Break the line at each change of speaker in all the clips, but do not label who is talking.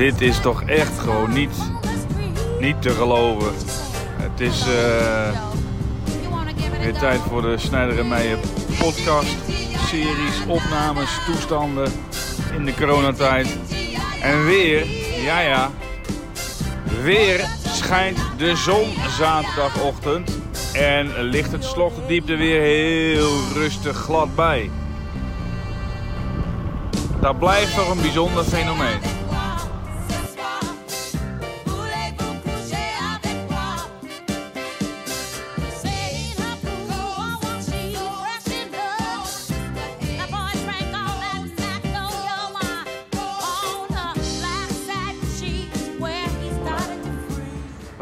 dit is toch echt gewoon niet, niet te geloven. Het is eh, weer tijd voor de Snijder en Meijer podcast, series, opnames, toestanden in de coronatijd. En weer, ja ja, weer schijnt de zon zaterdagochtend. En ligt het slotdiepte weer heel rustig glad bij. Dat blijft toch een bijzonder fenomeen.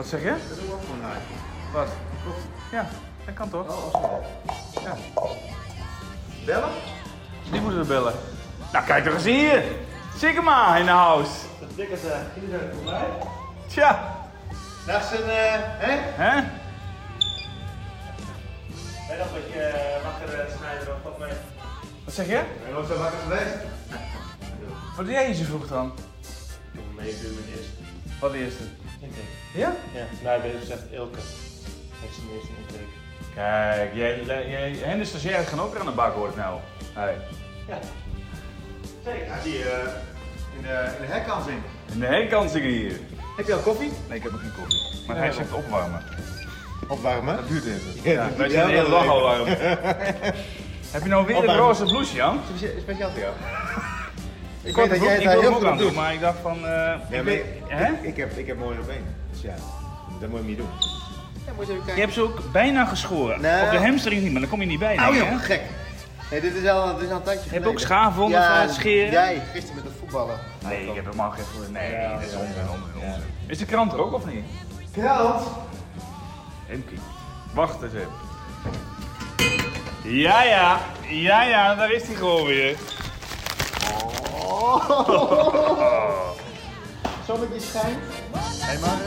Zeg je? Wat? Ja, dat kan toch? Ja.
Bellen?
Die moeten we bellen. Nou, kijk toch eens hier. Sigma in de house.
Dat dikke ze. Jullie zijn voor mij.
Tja,
Dag zijn, eh, hè?
hè?
Ben nog een beetje eh, wakker uh, snijden of wat mee?
Wat zeg je?
Ben je nog zo wakker geweest?
Wat doe jij hier zo vroeg dan?
Om 9 uur mijn eerste.
Wat de eerste?
Intake.
Ja?
Ja, nou, je zegt Ilke. Dat is de eerste intake.
Kijk, jij, jij, hen de stagiair gaan ook aan de bak hoor ik nou. Hey.
Ja. Zeker. Ja, die eh, in de, in de herkansing.
In de herkansingen hier.
Heb je al koffie?
Nee, ik heb nog geen koffie. Maar
Nee,
hij zegt opwarmen.
Opwarmen.
Dat duurt even.
Ja,
Ja,
dat
wij
duurt
zijn
heel lang.
al warm. Heb je nou weer een roze blouse, Jan?
Speciaal voor jou. Ik
Korte
weet dat jij
ik
het
wil
heel
hem ook
goed
aan doen,
doet.
maar ik dacht van... eh,
Ja,
ik
maar
weet-
ik,
hè?
ik, ik heb, ik heb mooie benen. Dus ja, dat moet je niet doen. Ja, moet je even
Je hebt ze ook bijna geschoren.
Nou.
Op de hamstring niet, maar dan kom je niet bij.
Joh,
hè?
gek. Nee, dit is al, dit is al een tijdje
Je hebt
geleden.
ook schaafwonden van het scheren?
Jij, gisteren met het voetballen.
Nee, ik heb helemaal geen voor. Nee,
Ja,
dat is
ja,
onzin,
ja.
onzin,
Ja.
onzin. Is de krant er ook of niet?
Krant?
Hemkie. Wacht eens even. Ja, ja, ja, ja, daar is hij gewoon weer.
Zonnetje schijnt.
Hey, maar,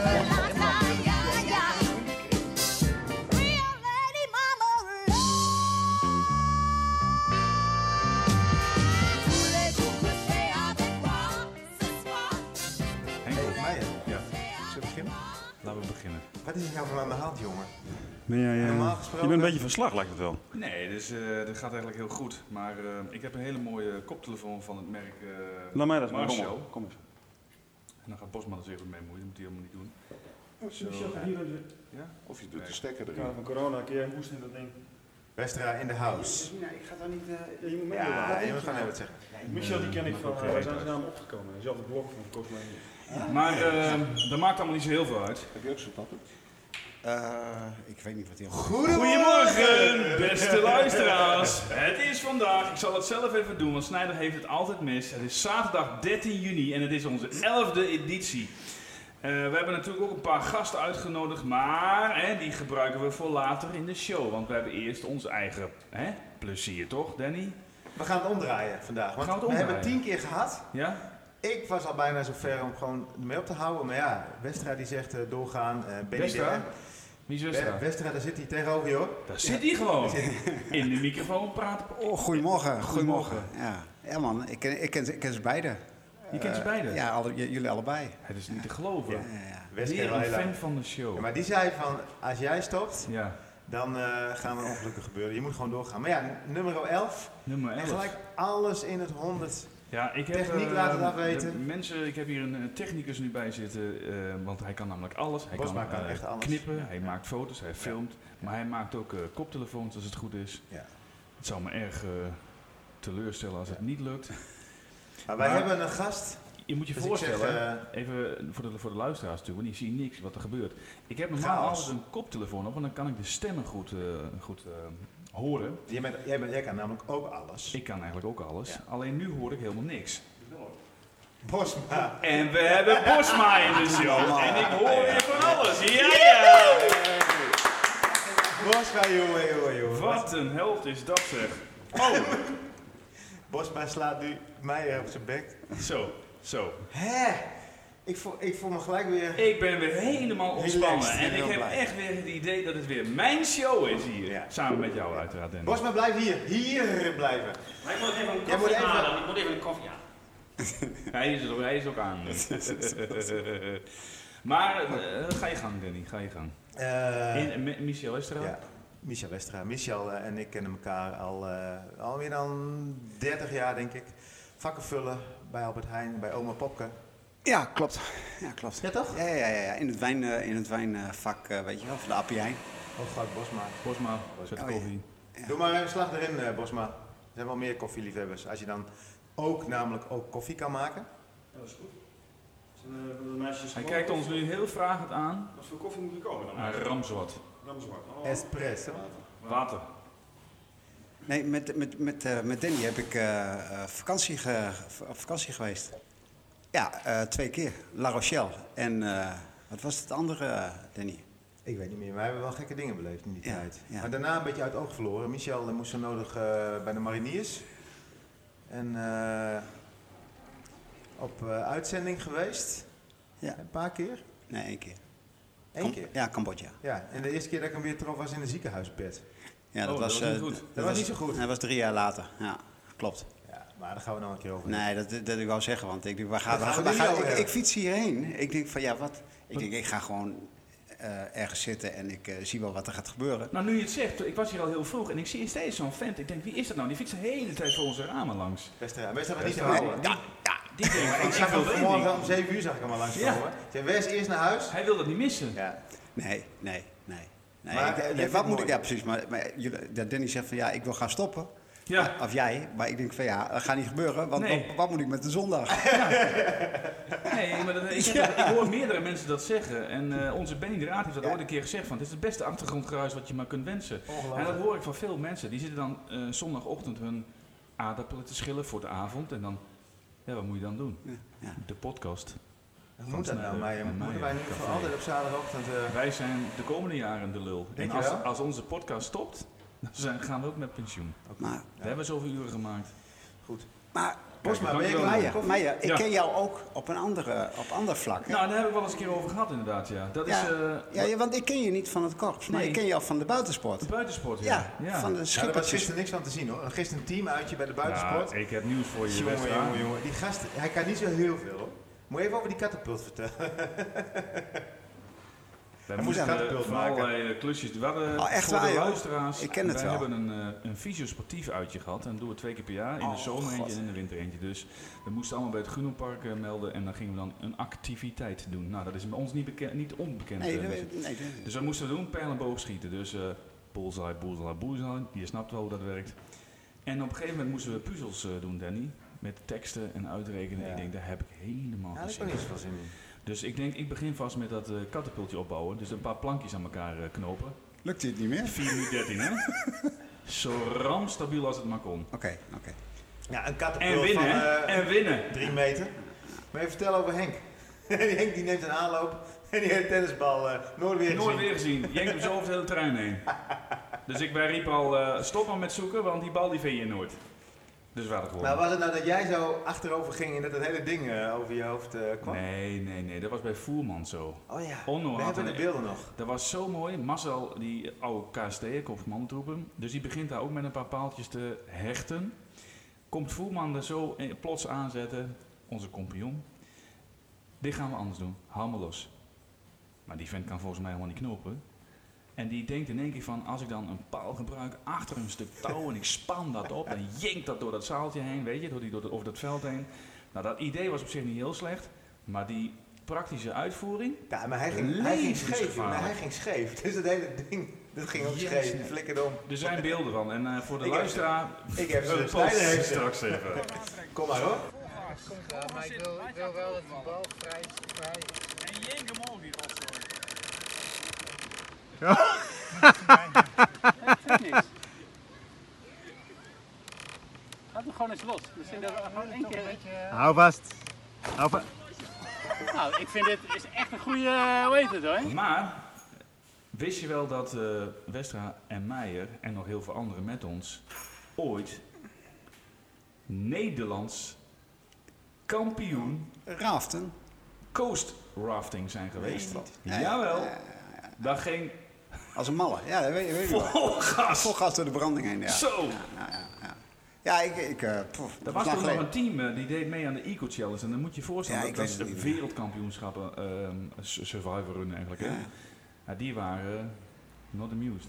Henk,
Meijer,
ja,
zullen we beginnen?
laten we beginnen.
Wat is er nou van aan de hand, jongen?
Ben jij, eh,
Normaal gesproken-
je bent een beetje van slag, lijkt het wel.
Nee, dus, eh dat gaat eigenlijk heel goed. Maar eh, ik heb een hele mooie koptelefoon van het merk eh
Laat mij dat maar. Kom,
Marshall.
op, kom eens.
En dan gaat Bosman er zich wat mee moeien, dat moet hij helemaal niet doen. Zo, Ja?
Of je doet de stekker
Ja,
erin.
van corona, kun jij hoesten in dat ding.
Westra in de house.
Nee, ik ga daar niet... eh, je moet mee.
Ja, moet gewoon even wat zeggen.
Michel, die ken ik van... eh, wij zijn
uit.
samen opgekomen. Dezelfde blog van Cosmo.
Maar eh, dat maakt allemaal niet zo heel veel uit.
Heb je ook zo'n tappen?
Eh, ik weet niet wat hij
Goedemorgen, beste luisteraars. Het is vandaag, ik zal het zelf even doen, want Snijder heeft het altijd mis. Het is zaterdag 13 juni en het is onze 11e editie. Eh, we hebben natuurlijk ook een paar gasten uitgenodigd, maar hè, die gebruiken we voor later in de show. Want we hebben eerst ons eigen hè, plezier, toch, Danny?
We gaan het omdraaien vandaag. Want
gaan het
we hebben
omdraaien.
het tien keer gehad.
Ja?
Ik was al bijna zo ver om gewoon ermee op te houden. Maar ja, Westra die zegt eh, doorgaan. eh
Westra? Wie is
We-
Westra?
Westra, daar zit hij tegenover je hoor.
Daar zit hij gewoon. In de microfoon praten.
Oh, goedemorgen.
Goedemorgen.
Ja, ja man, ik ken, ik ken, ze- ik ken ze beiden.
Je kent ze
Eh,
beiden?
Ja, alle, jullie allebei.
Het is niet te geloven.
Ja, ja.
Weer
wel
een fan van de show.
Ja, maar die zei van, als jij stopt,
Ja,
dan eh, gaan er ongelukken gebeuren. Je moet gewoon doorgaan. Maar ja, nummer 11.
nummer
En
11.
gelijk alles in het 100.
Ja, ik heb
Techniek laten afweten.
de Mensen, ik heb hier een, eh, technicus nu bij zitten, eh, want hij kan namelijk alles. Hij
Bosma kan
eh,
echt alles.
knippen,
Ja,
hij
ja.
maakt foto's, hij filmt, maar hij maakt ook koptelefoons als het goed is.
Ja.
Het zou me erg teleurstellen als het niet lukt.
Maar wij
Maar-
hebben een gast.
Je moet je
Dus
voorstellen,
zeg,
even voor de, voor de luisteraars natuurlijk, want die zien niks wat er gebeurt. Ik heb normaal altijd een koptelefoon op, want dan kan ik de stemmen goed, goed horen.
Jij, bent, jij, bent, jij kan namelijk ook alles.
Ik kan eigenlijk ook alles,
Ja.
alleen nu hoor ik helemaal niks.
Bosma.
En we hebben Bosma in de show. En ik hoor weer van alles. Ja, ja!
Bosma, jongen, jongen, jongen.
Wat een held is dat zeg. Oh,
Bosma slaat nu mij op zijn bek.
zo, zo.
Hè? Ik voel, ik voel me gelijk weer...
Ik ben weer helemaal ontspannen.
Relaxed en
ik heb
blij.
echt weer het idee dat het weer mijn show is hier.
Ja.
Samen met jou uiteraard, Dennis.
Bosma, blijf hier. Hier blijven.
Maar ik moet even een
moet
koffie
even-
halen. Ik moet even een koffie halen.
hij, is er, hij is ook aan. maar eh, ga je gang, Danny. Ga je gang.
Eh,
In, Mi- Michel Westra?
ja, Michel Westra. Michel eh, en ik kennen elkaar al, eh, al meer dan 30 jaar, denk ik. Vakken vullen bij Albert Heijn, bij oma Popke.
Ja, klopt. Ja, klopt.
Ja, toch?
Ja, ja, ja, ja. In het, wijn, eh, in het wijnvak, eh, weet je wel, van de API.
Oh, Goud Bosma.
Bosma, zet de
Oh,
koffie.
Ja.
Doe maar even slag erin, eh, Bosma. Er zijn wel meer koffieliefhebbers. Als je dan ook namelijk ook koffie kan maken.
Ja, dat is goed. Zijn eh, de meisjes
Hij kijkt ons nu heel vragend aan.
Wat voor koffie moet er komen dan?
Naar Ramswat.
Ramswart. Oh,
Espresso.
Water.
Nee, met, met, met, eh, met Danny heb ik eh, eh, vakantie, ge- op vakantie geweest. Ja, eh, twee keer. La Rochelle. En eh, wat was het andere, eh, Danny?
Ik weet niet meer, maar we hebben wel gekke dingen beleefd in die
Ja,
tijd.
ja.
Maar daarna een beetje uit het oog verloren. Michel moest zo nodig bij de mariniers. En eh, op eh, uitzending geweest.
Ja.
Een paar keer.
Nee, één keer.
Eén keer.
Ja, Cambodja.
Ja, en de eerste keer dat ik hem weer trof was in een ziekenhuisbed.
Ja,
Oh, dat was niet
eh,
goed.
Dat was niet zo goed.
Dat was drie jaar later. Ja, klopt.
Maar daar gaan we nog een keer over.
Nee, dat, dat ik wou zeggen, want ik denk, waar gaan,
Daar
waar,
gaan
ik, ik fiets hierheen. Ik denk van ja, wat? Ik denk, ik ga gewoon eh, ergens zitten en ik eh, zie wel wat er gaat gebeuren.
Nou, nu je het zegt, ik was hier al heel vroeg en ik zie steeds zo'n vent. Ik denk, wie is dat nou? Die fietst de hele tijd voor onze ramen langs.
Beste, beste was niet te
Beste
houden.
Ja, ja.
Die van,
Ik zag hem vanmorgen
ding.
om 7 uur zag ik hem al langskomen.
Ja.
Ja. Zei, wees eerst naar huis.
Hij wil dat niet missen.
Ja.
Nee, nee, nee. nee
Maar,
ik-
eh,
nee, wat moet ik, ja precies, maar, maar jullie, dat Danny zegt van ja, ik wil gaan stoppen.
Ja.
Of jij, maar ik denk van ja, dat gaat niet gebeuren, want
Nee.
wat, wat moet ik met de zondag?
Nee, maar dat, ik, dat- ik hoor meerdere mensen dat zeggen. En eh, onze Benny de Raad heeft dat
Ja.
ooit een keer gezegd. Van, het is het beste achtergrondgeruis wat je maar kunt wensen. En dat hoor ik van veel mensen. Die zitten dan eh, zondagochtend hun aardappelen te schillen voor de avond. En dan, ja, wat moet je dan doen?
Ja.
De podcast.
Hoe moet dat nou, Moeten wij nu voor altijd op zaterdagochtend... eh,
Wij zijn de komende jaren de lul.
Denk
en
je
als,
wel?
als onze podcast stopt, dan zijn, gaan we ook met pensioen.
Maar,
We hebben zoveel uren gemaakt.
Goed.
maar
Bosma, ben?
Meijer, ik
Ja.
ken jou ook op een andere, op ander vlak. hè?
Nou, daar hebben we wel eens een keer over gehad inderdaad, ja. Dat is
Ja.
eh,
Ja, ja, want ik ken je niet van het korps, maar
Nee.
ik ken jou van de buitensport.
de buitensport.
Ja,
ja.
van de
Ja, er was
schippertjes.
gisteren niks van te zien hoor. Gisteren een teamuitje bij de buitensport.
Ja, ik heb nieuws voor je,
jongen, jongen, jongen. Die gast, hij kan niet zo heel veel hoor. Moet je even over die katapult vertellen?
Wij
moest
moesten
een
eh, van
maken.
allerlei eh, klusjes. We hadden
Oh, echt
voor
waar,
de
joh?
luisteraars.
Ik ken het
wij
wel.
hebben een, eh, een fysiosportief uitje gehad. En dat doen we twee keer per jaar. In de
Oh,
zomer eentje en in de winter eentje. Dus we moesten allemaal bij het Groenenpark eh, melden. En dan gingen we dan een activiteit doen. Nou, dat is bij ons niet, bekend, niet onbekend.
Nee, dat- nee, dat-
Dus wat moesten we doen? Pijl en boog schieten. Dus eh bullseye, bullseye, bullseye. Je snapt wel hoe dat werkt. En op een gegeven moment moesten we puzzels eh, doen, Danny. Met teksten en uitrekenen.
Ja.
Ik denk, daar heb ik helemaal
Ja,
geen zin in. Dus ik denk, ik begin vast met dat eh katapultje opbouwen. Dus een paar plankjes aan elkaar eh, knopen.
Lukt het niet meer?
4 uur 13, hè? Zo ramstabiel als het maar kon.
Oké, oké.
Ja, een
En
katapult
winnen,
van
hè?
eh,
En winnen.
drie meter. Maar even vertellen over Henk. die Henk die neemt een aanloop en die heeft tennisbal uh, nooit weer
Nooit
gezien.
weer gezien. Jenk hem zo over het hele terrein heen. Dus ik wij riep al, eh, stop maar met zoeken, want die bal die vind je nooit. Dus we hadden
Maar was het nou dat jij zo achterover ging en dat het hele ding eh, over je hoofd eh, kwam?
Nee, nee, nee. Dat was bij Voerman zo.
Oh ja,
Onno
we hebben de beelden nog.
Dat was zo mooi. Marcel, die oude KST, commandtroepen. Dus die begint daar ook met een paar paaltjes te hechten. Komt Voerman er zo plots aanzetten. Onze compagnon. Dit gaan we anders doen. Haal me los. Maar die vent kan volgens mij helemaal niet knopen. En die denkt in één keer van, als ik dan een paal gebruik achter een stuk touw en ik span dat op, dan jenkt dat door dat zaaltje heen, weet je, door die, door de- over dat veld heen. Nou, dat idee was op zich niet heel slecht, maar die praktische uitvoering,
Ja, maar hij ging, hij ging scheef. Nee, hij ging scheef. Dus het hele ding, dat ging ook
Yes.
scheef. Om.
Er zijn beelden van. En eh, voor de
Ik heb
luisteraar.
Ik heb ze. heeft
posten
ze.
straks even.
Kom maar hoor.
Ja, maar ik wil, ik wil wel dat de bal vrij, vrij is.
En Jenk hem ook niet rotzooi.
Niks. Laat hem gewoon eens los. Misschien dat we gewoon één keer...
Hou vast. Hou vast.
Nou, ik vind dit is echt een goede... Hoe heet het hoor?
Maar. Wist je wel dat eh, Westra en Meijer en nog heel veel anderen met ons ooit Nederlands kampioen
Raften?
coast rafting zijn geweest? Jawel.
Ja, ja, ja.
Daar ging
Als een malle. Ja, dat weet, weet je wel.
vol gas.
Vol gas door de branding heen, ja.
Zo.
Ja, ja, ja. Ja, ik... ik eh, poef,
Er
dat
was toch nog een team eh, die deed mee aan de Eco Challenge. En dan moet je je voorstellen,
Ja,
dat, dat is de wereldkampioenschappen, ehm, su- Survivor Run eigenlijk. Hè? Die waren eh, not amused.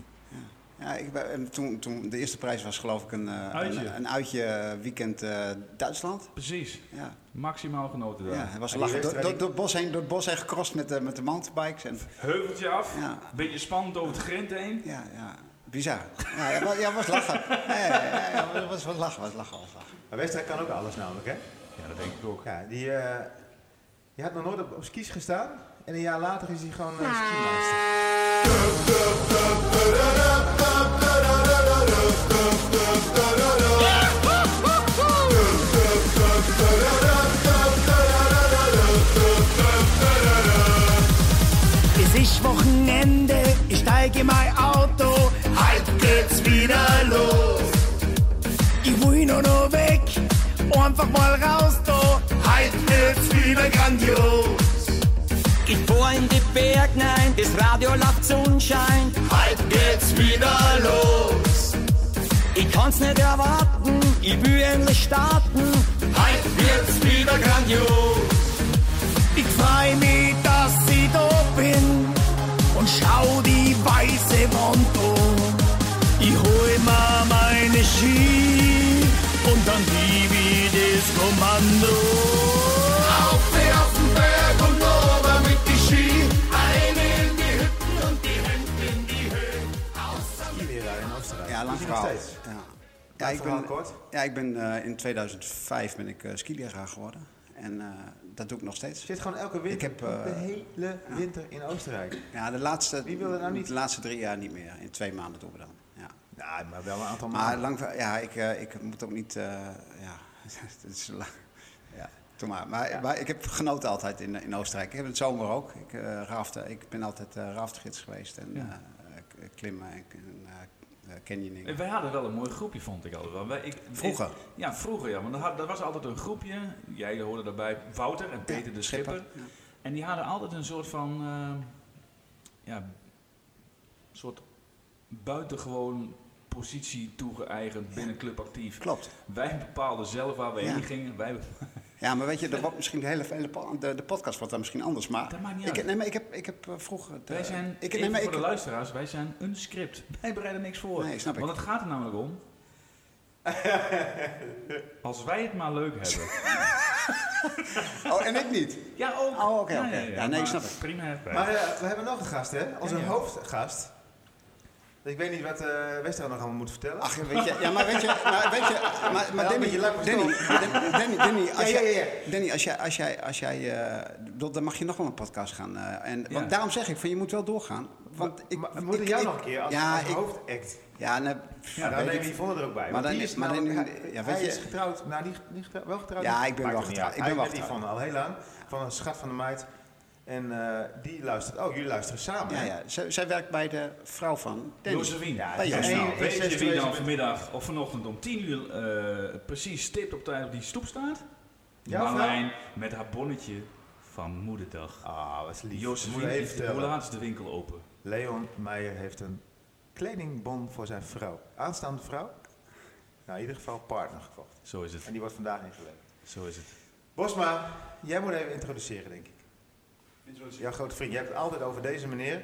Ja, ik ben, toen, toen de eerste prijs was geloof ik een, eh,
Uitje.
een, een uitje weekend eh, Duitsland.
Precies,
Ja,
maximaal genoten daar.
ja het was lachen. Door, door, het bos heen, door het bos heen gecrossed met, de met de mountainbikes. En,
Heuveltje af,
ja,
beetje spannend over het grind heen.
ja, ja, bizar. Ja, ja, wa- ja was lachen. Ja, ja, ja, ja, ja, was, was lachen, was lachen, was lachen.
Maar wedstrijd kan ook alles namelijk, hè?
Ja, dat denk ik ook.
Ja, die, eh, die had nog nooit op, op skis gestaan. En een jaar later is hij gewoon uh, skimaster.
Los. Ich will nur noch weg, einfach mal raus da, halt wird's wieder grandios.
Ich fahr in die Berg, nein, das Radio läuft Sonnenschein.
Halt geht's wieder los,
Ich kann's nicht erwarten, ich will endlich starten.
halt wird's wieder grandios. Ich freu mich, dass ich da bin und schau die weiße Wand an. Mir meine Ski und dann gib ich das Kommando. Auf auf den Berg und ober mit die Ski, ein in die Hütten und die Hände in die Höhe.
Skileraar in Oostenrijk.
Ja, lang verhaal.
steeds.
Ja.
Ja,
ik ben,
kort.
ja, ik ben eh, in 2005 ben ik uh, skileraar geworden. En eh, dat doe ik nog steeds.
Zit gewoon elke winter,
Ik heb, eh,
de hele winter in Oostenrijk.
Ja, de laatste,
Wie wil er nou niet?
De laatste drie jaar niet meer. In twee maanden doen we dan. Ja.
Maar wel een aantal
Maar
maanden.
lang, ver- ja, ik, eh, ik moet ook niet, eh, ja, het is la- ja, doe maar. Maar, maar ik heb genoten altijd in, in Oostenrijk. Ik heb het zomer ook. Ik, eh rafte, ik ben altijd eh raftgids geweest en
Ja.
eh, klimmen en, en canyoning.
En Wij hadden wel een mooi groepje, vond ik altijd wel. Wij, ik,
Vroeger?
ik- ja, vroeger ja. Want er, had, er was altijd een groepje. Jij hoorde daarbij. Wouter en Peter de Schipper.
Ja.
En die hadden altijd een soort van... eh, ja, soort buitengewoon positie toegeëigend binnen Club Actief.
Klopt.
Wij bepaalden zelf waar we
Ja.
heen gingen. Wij,
Ja, maar weet je, dat wordt misschien de hele, de, de podcast wordt dan misschien anders. Maar
Dat maakt niet
ik,
uit.
nee, maar ik heb, ik heb eh, vroeger. de-
wij zijn,
ik, nee, maar
voor
ik,
de luisteraars, wij zijn een script. Wij bereiden niks voor.
Nee, snap ik.
Want het gaat er namelijk om... Als wij het maar leuk hebben.
Oh, en ik niet.
Ja, ook.
Oh, oké, oké. Ja, nee,
maar
snap ik.
Prima.
Maar eh, we hebben nog een gast, hè? Onze
Ja, ja.
hoofdgast. Ik weet niet wat eh Wester nog allemaal moet vertellen.
Ach, weet je, ja, maar weet je, maar weet je, maar, maar Danny, Danny, Dan- Danny, Danny, als
Ja, ja,
jij,
ja,
Danny, als jij, als jij, als jij, eh, bedoel, dan mag je nog wel een podcast gaan. eh, en,
Ja.
want daarom zeg ik van, je moet wel doorgaan. Want ik,
maar, we moeten
ik-
jou
ik-
nog een keer als,
ja,
als
ik-
hoofdact.
Ja, nee,
Ja, dan
weet
neem
ik-
je Yvonne er ook bij.
Maar dan-
die is
maar dan-
namelijk- hij,
ja, weet
hij
je-
is getrouwd. Nou, niet, niet getrouwd, wel getrouwd.
Ja, ik ben wel getrouwd. Ik ben
Hij
wel
met
getrouwd.
Yvonne al heel lang. Van een schat van de meid. En eh, die luistert. Oh, jullie luisteren samen.
ja, ja. Zij, zij werkt bij de vrouw van Danny.
Josephine.
Ja,
Bij
ja,
Josephine.
één-
Nou, weet je wie dan vanmiddag of vanochtend om 10 uur eh, precies stipt op tijd op die stoep staat?
Vrouw?
Marlijn met haar bonnetje van moederdag.
Ah, wat is lief.
Josephine, is- hoe laat is de winkel open?
Leon Meijer heeft een kledingbon voor zijn vrouw. Aanstaande vrouw? Nou, in ieder geval partner gekocht.
Zo is het.
En die wordt vandaag ingeleverd.
Zo is het.
Bosma, jij moet even introduceren, denk ik. Jouw grote vriend. Je hebt het altijd over deze meneer.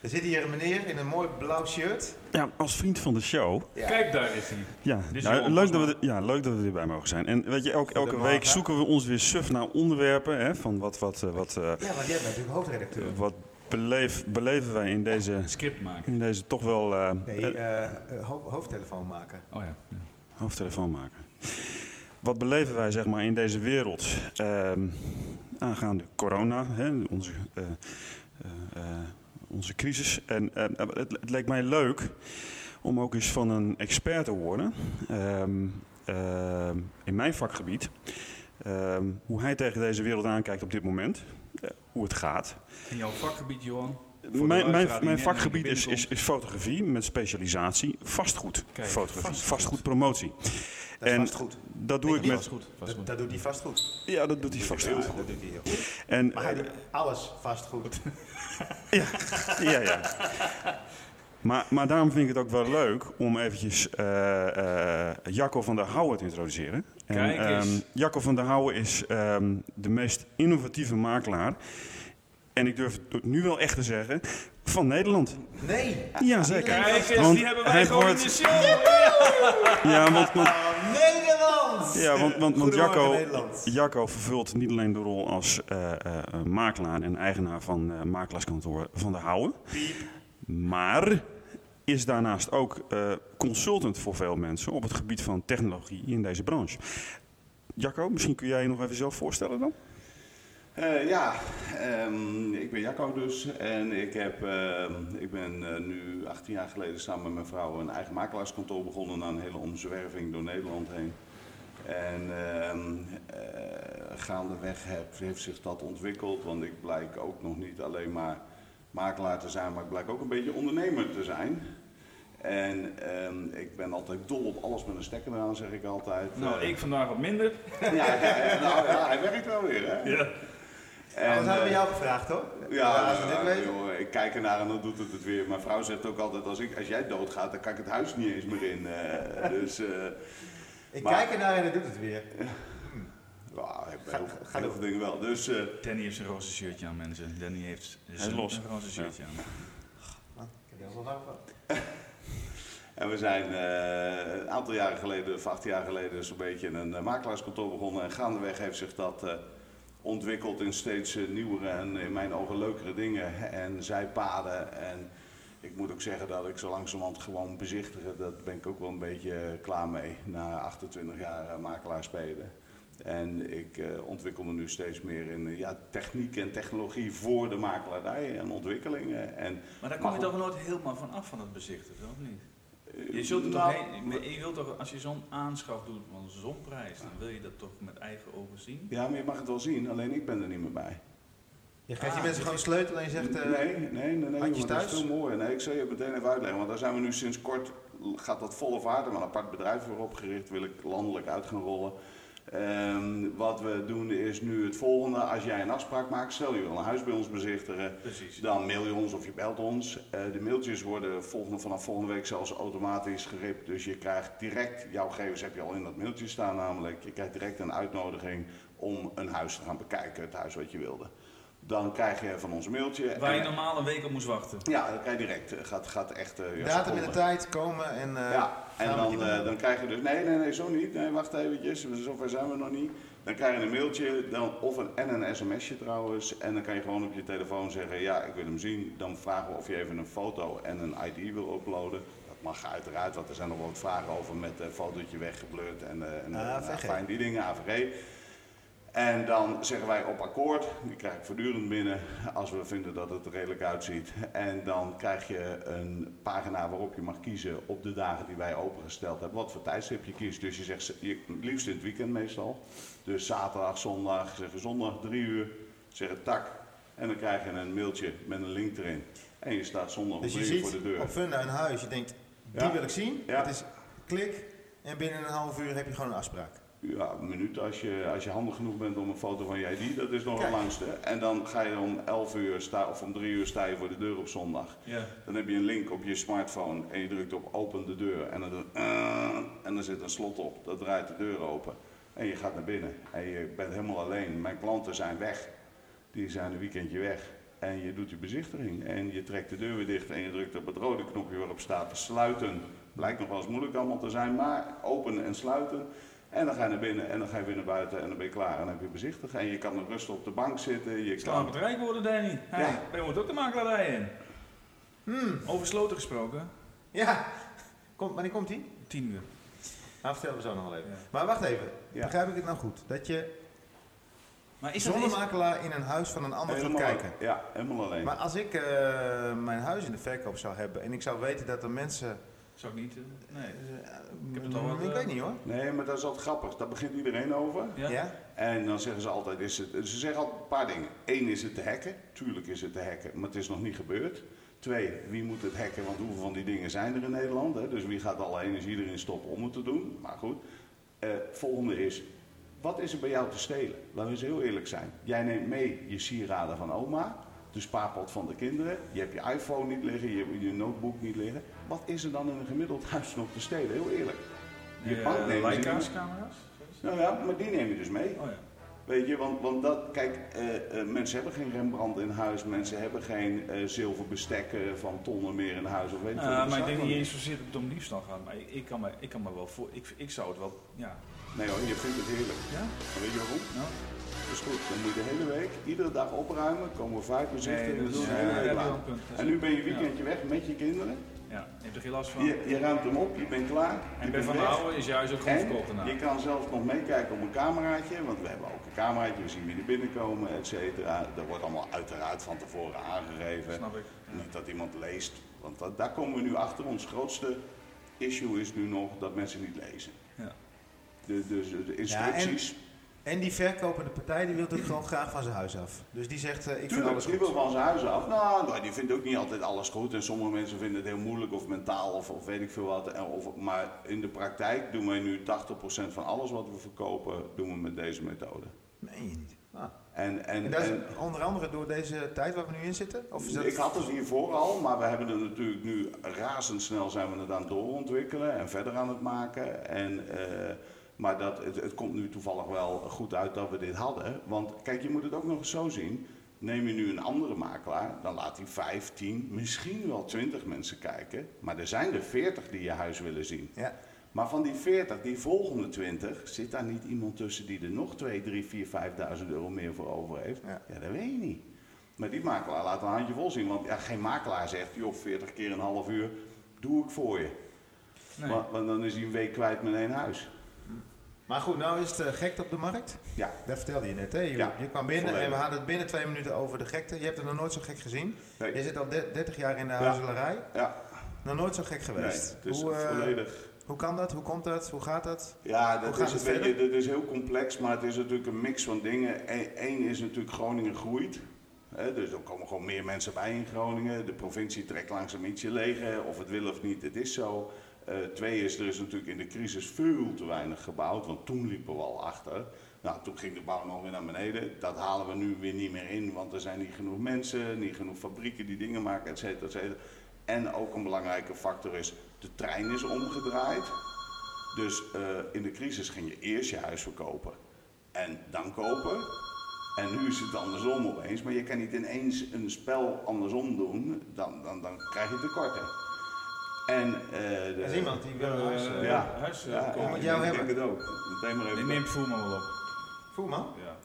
Er zit hier een meneer in een mooi blauw shirt.
Ja, als vriend van de show.
Ja.
Kijk, daar is hij.
Ja,
is
nou, leuk, dat we, ja leuk dat we erbij mogen zijn. En weet je, elke, elke week zoeken we ons weer suf naar onderwerpen. Hè, van wat, wat, eh, wat, eh,
Ja, want jij bent natuurlijk hoofdredacteur.
wat beleef, beleven wij in deze,
Script maken.
in deze toch wel eh,
Nee,
eh,
eh, eh, ho- hoofdtelefoon maken.
Oh ja. ja.
hoofdtelefoon maken. Wat beleven wij zeg maar in deze wereld ehm, aangaande corona, hè, onze, eh, onze crisis. En het, het leek mij leuk om ook eens van een expert te horen ehm, in mijn vakgebied. ehm, hoe hij tegen deze wereld aankijkt op dit moment. hoe het gaat.
In jouw vakgebied, Johan?
Mijn, mijn, mijn vakgebied is, is, is fotografie met specialisatie vastgoed.
Kijk,
fotografie,
vastgoed.
vastgoedpromotie.
Dat
En
vast goed.
Dat doe ik met.
Vast goed. Vast
Dat, doet hij vast goed.
Ja, dat doet hij vast
Heel
goed.
goed. Dat doet hij heel goed.
En,
Maar hij doet alles vast goed.
ja, ja, ja. Maar, maar daarom vind ik het ook wel leuk om eventjes eh, eh, Jacco van der Houwen te introduceren. En,
Kijk eens.
ehm, Jacco van der Houwen is ehm, de meest innovatieve makelaar. En ik durf het nu wel echt te zeggen, van Nederland.
Nee.
Jazeker.
Kijk eens,
Want
die hebben wij gewoon
wordt-
in de show.
Ja, want, want,
Nederland!
ja, want, want, Jacco. Jacco vervult niet alleen de rol als eh, makelaar en eigenaar van eh, makelaarskantoor Van der Houwen. Maar is daarnaast ook consultant voor veel mensen op het gebied van technologie in deze branche. Jacco, misschien kun jij je nog even zelf voorstellen dan?
Eh, ja, ehm, ik ben Jacco dus en ik, heb, ehm, ik ben eh, nu 18 jaar geleden samen met mijn vrouw een eigen makelaarskantoor begonnen na een hele omzwerving door Nederland heen. En ehm, eh, gaandeweg heb, heeft zich dat ontwikkeld, want ik blijk ook nog niet alleen maar makelaar te zijn, maar ik blijk ook een beetje ondernemer te zijn. En ik ben altijd dol op alles met een stekker eraan, zeg ik altijd.
Nou, ik vandaag wat minder.
ja, ja, ja, nou ja, hij werkt wel weer, hè?
Ja.
En, we hebben
eh,
jou gevraagd, hoor.
ja,
we
ja, joh, ik kijk ernaar en dan doet het het weer. Mijn vrouw zegt ook altijd, als, ik, als jij doodgaat, dan kan ik het huis niet eens meer in. eh, dus, eh
Ik
maar-
kijk ernaar en hij doet het weer.
ja, ik ben heel,
ga
heel
door.
veel dingen wel. Dus, eh,
Danny heeft zijn roze shirtje aan, mensen. Danny heeft zijn
los.
een roze shirtje aan.
Ik heb er heel veel van.
en we zijn eh, een aantal jaren geleden, of acht jaar geleden, zo'n beetje een makelaarskantoor begonnen. En gaandeweg heeft zich dat eh, ontwikkeld in steeds eh, nieuwere en in mijn ogen leukere dingen. En zijpaden. En ik moet ook zeggen dat ik zo langzamerhand gewoon bezichtigen, dat ben ik ook wel een beetje eh, klaar mee. Na 28 jaar eh, makelaar spelen. En ik eh, ontwikkel me nu steeds meer in eh, ja, techniek en technologie voor de makelaardij en ontwikkelingen. En,
Maar daar kom je toch nooit helemaal van af van het bezichtigen, of niet?
Eh,
Je zult er
nou,
toch heen, je wilt toch, als je zo'n aanschaf doet van zo'n prijs, dan wil je dat toch met eigen ogen zien?
Ja, maar je mag het wel zien, alleen ik ben er niet meer bij.
Je geeft die
Ah,
mensen
dus
gewoon de sleutel en je zegt... eh,
nee, nee, nee, nee dat is veel mooier. Nee, ik zal je het meteen even uitleggen, want daar zijn we nu sinds kort, gaat dat volle vaart, maar een apart bedrijf voor opgericht, wil ik landelijk uit gaan rollen. Ehm, wat we doen is nu het volgende, als jij een afspraak maakt, stel je wil een huis bij ons bezichtigen,
Precies.
dan mail je ons of je belt ons. Eh, de mailtjes worden volgende, vanaf volgende week zelfs automatisch geript. Dus je krijgt direct, jouw gegevens heb je al in dat mailtje staan namelijk. Je krijgt direct een uitnodiging om een huis te gaan bekijken, het huis wat je wilde. Dan krijg je van ons een mailtje.
Waar je normaal een week op moest wachten.
ja, dat krijg je direct. Eh, Gaat, gaat echt. eh, ja,
Datum en de tijd komen en... eh,
Ja, en dan, eh, dan krijg je dus, nee, nee, nee, zo niet. Nee, wacht eventjes, zover zijn we nog niet. Dan krijg je een mailtje dan, of een, en een sms'je trouwens. En dan kan je gewoon op je telefoon zeggen, ja, ik wil hem zien. Dan vragen we of je even een foto en een ID wil uploaden. Dat mag uiteraard, want er zijn nog wel wat vragen over met een fotootje weggeblurred en, eh en eh,
AVG.
nou, fijn, die dingen, AVG. En dan zeggen wij op akkoord, die krijg ik voortdurend binnen als we vinden dat het er redelijk uitziet. En dan krijg je een pagina waarop je mag kiezen op de dagen die wij opengesteld hebben, wat voor tijdstip je kiest. Dus je zegt je, liefst in het weekend meestal. Dus zaterdag, zondag, zeggen zondag drie uur, zeggen tak. En dan krijg je een mailtje met een link erin. En je staat zondag om
Dus
drie uur voor de deur.
op Funda een huis, je denkt, die
Ja.
wil ik zien.
Ja.
Het is klik en binnen een half uur heb je gewoon een afspraak.
Ja, een minuut als je, als je handig genoeg bent om een foto van je ID, dat is nog het langste. En dan ga je om 11 uur sta, of om 3 uur sta je voor de deur op zondag.
Ja.
Dan heb je een link op je smartphone en je drukt op open de deur en dan, eh, en dan zit een slot op. Dat draait de deur open en je gaat naar binnen en je bent helemaal alleen. Mijn klanten zijn weg, die zijn een weekendje weg. En je doet je bezichtiging en je trekt de deur weer dicht en je drukt op het rode knopje waarop staat sluiten. Blijkt nog wel eens moeilijk allemaal te zijn, maar openen en sluiten. En dan ga je naar binnen en dan ga je weer naar buiten en dan ben je klaar. En dan heb je bezichtigd en je kan nog rustig op de bank zitten. Je kan...
het rijk worden, Danny. Hey,
Ja.
Wij moeten ook de makelaarij in. Over sloten gesproken,
Ja, Kom, wanneer komt die?
10 uur.
Nou, vertellen we zo nog wel even.
Ja.
Maar wacht even,
Ja.
begrijp ik het nou goed? Dat je
Maar is dat
zonder
is-
makelaar in een huis van een ander gaat kijken?
Ja, helemaal alleen.
Maar als ik eh, mijn huis in de verkoop zou hebben en ik zou weten dat er mensen...
Zou ik niet... eh, nee.
Ik,
heb het al wat,
ik
eh,
weet niet hoor.
Nee, maar dat is altijd grappig. Daar begint iedereen over.
Ja?
Ja?
En dan zeggen ze altijd, is het, ze zeggen altijd een paar dingen. Eén, is het te hacken? Tuurlijk is het te hacken, maar het is nog niet gebeurd. Twee, wie moet het hacken? Want hoeveel van die dingen zijn er in Nederland? Hè? Dus wie gaat alle energie erin stoppen om het te doen? Maar goed. Eh, volgende is, wat is er bij jou te stelen? Laten we eens heel eerlijk zijn. Jij neemt mee je sieraden van oma. de spaarpot van de kinderen. Je hebt je iPhone niet liggen, je hebt je notebook niet liggen. Wat is er dan in een gemiddeld huis nog te stelen? Heel eerlijk. Je
Eh,
bank nemen ze
Leica's
niet.
camera's?
Nou ja, maar die neem je dus mee.
Oh ja.
Weet je, want, want dat, kijk, eh, eh, mensen hebben geen Rembrandt in huis, mensen hebben geen eh zilverbestekken van tonnen meer in huis. Of weet dat
maar ik denk niet eens zozeer dat het om diefstal gaat. Maar ik, ik, kan me, ik kan me wel voor. Ik, ik zou het wel. Ja.
Nee hoor, je vindt het heerlijk.
Ja?
Maar weet je waarom?
Nou?
Dat is goed. Dan moet je de hele week, iedere dag opruimen, komen we vijf bezichten
Nee, dat is-
de hele
ja,
week
je
En nu ben je weekendje weg met je kinderen.
Ja. Je hebt er geen last van.
Je, je ruimt hem op, je bent klaar. je
en bij
bent
Van
weg.
Ouwen is je huis ook gewoon
En
verkocht daarna.
je kan zelfs nog meekijken op een cameraatje, want we hebben ook een cameraatje, we zien wie er binnenkomen, et cetera. Dat wordt allemaal uiteraard van tevoren aangegeven.
Snap ik.
Niet dat iemand leest, want dat, daar komen we nu achter. Ons grootste issue is nu nog dat mensen niet lezen.
Ja.
De, dus de
Ja, en,
instructies.
En die verkopende partij die wil het gewoon graag van zijn huis af. Dus die zegt, eh, ik vind
Tuurlijk,
alles
die
goed.
wil van zijn huis af. Nou, nou, die vindt ook niet altijd alles goed. En sommige mensen vinden het heel moeilijk of mentaal of, of weet ik veel wat. Of, maar in de praktijk doen wij nu 80% van alles wat we verkopen, doen we met deze methode.
Meen je niet. Ah.
En, en,
En dat is
en-
onder andere door deze tijd waar we nu in zitten? Of is dat...
ik had het hiervoor al, maar we hebben er natuurlijk nu razendsnel zijn we het aan het doorontwikkelen en verder aan het maken. En, eh, maar dat, het, het komt nu toevallig wel goed uit dat we dit hadden. Want kijk, je moet het ook nog eens zo zien. Neem je nu een andere makelaar, dan laat hij 5, 10, misschien wel 20 mensen kijken. Maar er zijn er 40 die je huis willen zien.
Ja.
Maar van die 40, die volgende 20, zit daar niet iemand tussen die er nog 2, 3, 4, 5.000 euro meer voor over heeft?
Ja.
Ja, dat weet je niet. Maar die makelaar laat een handje vol zien. Want ja, geen makelaar zegt, joh, 40 keer een half uur, doe ik voor je.
Nee.
Want, want dan is hij een week kwijt met één huis.
Maar goed, nou is het eh, gekte op de markt.
Ja.
Dat vertelde je net, hè? Je,
Ja,
je kwam binnen
volledig.
en we hadden het binnen twee minuten over de gekte. Je hebt het nog nooit zo gek gezien.
Nee.
Je zit al de- 30 jaar in de huizelarij.
Ja,
Nog nooit zo gek geweest.
het is
hoe, eh,
volledig...
hoe kan dat? Hoe komt dat? Hoe gaat dat?
Ja, dat is, dat is heel complex, maar het is natuurlijk een mix van dingen. Eén is natuurlijk Groningen groeit. Dus er komen gewoon meer mensen bij in Groningen. De provincie trekt langzaam ietsje leeg, of het wil of niet, het is zo. Eh, twee is, er is natuurlijk in de crisis veel te weinig gebouwd, want toen liepen we al achter. Nou, toen ging de bouw nog weer naar beneden. Dat halen we nu weer niet meer in, want er zijn niet genoeg mensen, niet genoeg fabrieken die dingen maken, et cetera, et cetera. En ook een belangrijke factor is, de trein is omgedraaid. Dus eh, in de crisis ging je eerst je huis verkopen en dan kopen. En nu is het andersom opeens. Maar je kan niet ineens een spel andersom doen, dan, dan, dan krijg je tekorten. En, eh, de,
Er is iemand die wil een huis. eh,
ja,
huis, eh,
ja,
komen.
ja,
met jou
ik denk
hebben.
het ook. Meteen maar even.
Ik neem Voerman wel op.
Voerman?
Ja.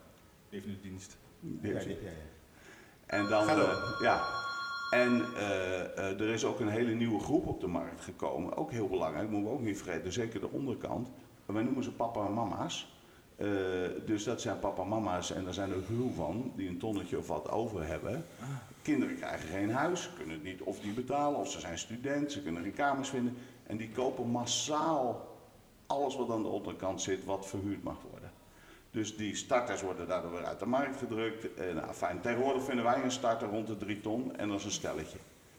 Even in de dienst.
Ja, ja, ja.
En dan, eh, ja. En eh, eh, er is ook een hele nieuwe groep op de markt gekomen. Ook heel belangrijk, moeten we ook niet vergeten. Zeker de onderkant. Wij noemen ze papa en mama's. Eh, dus dat zijn papa en mama's en daar zijn er heel van die een tonnetje of wat over hebben. Kinderen krijgen geen huis, kunnen het niet of die betalen, of ze zijn student, ze kunnen geen kamers vinden. En die kopen massaal alles wat aan de onderkant zit, wat verhuurd mag worden. Dus die starters worden daardoor weer uit de markt gedrukt. En, nou, fijn. Tegenwoordig vinden wij een starter rond de 3 ton en dat is een stelletje.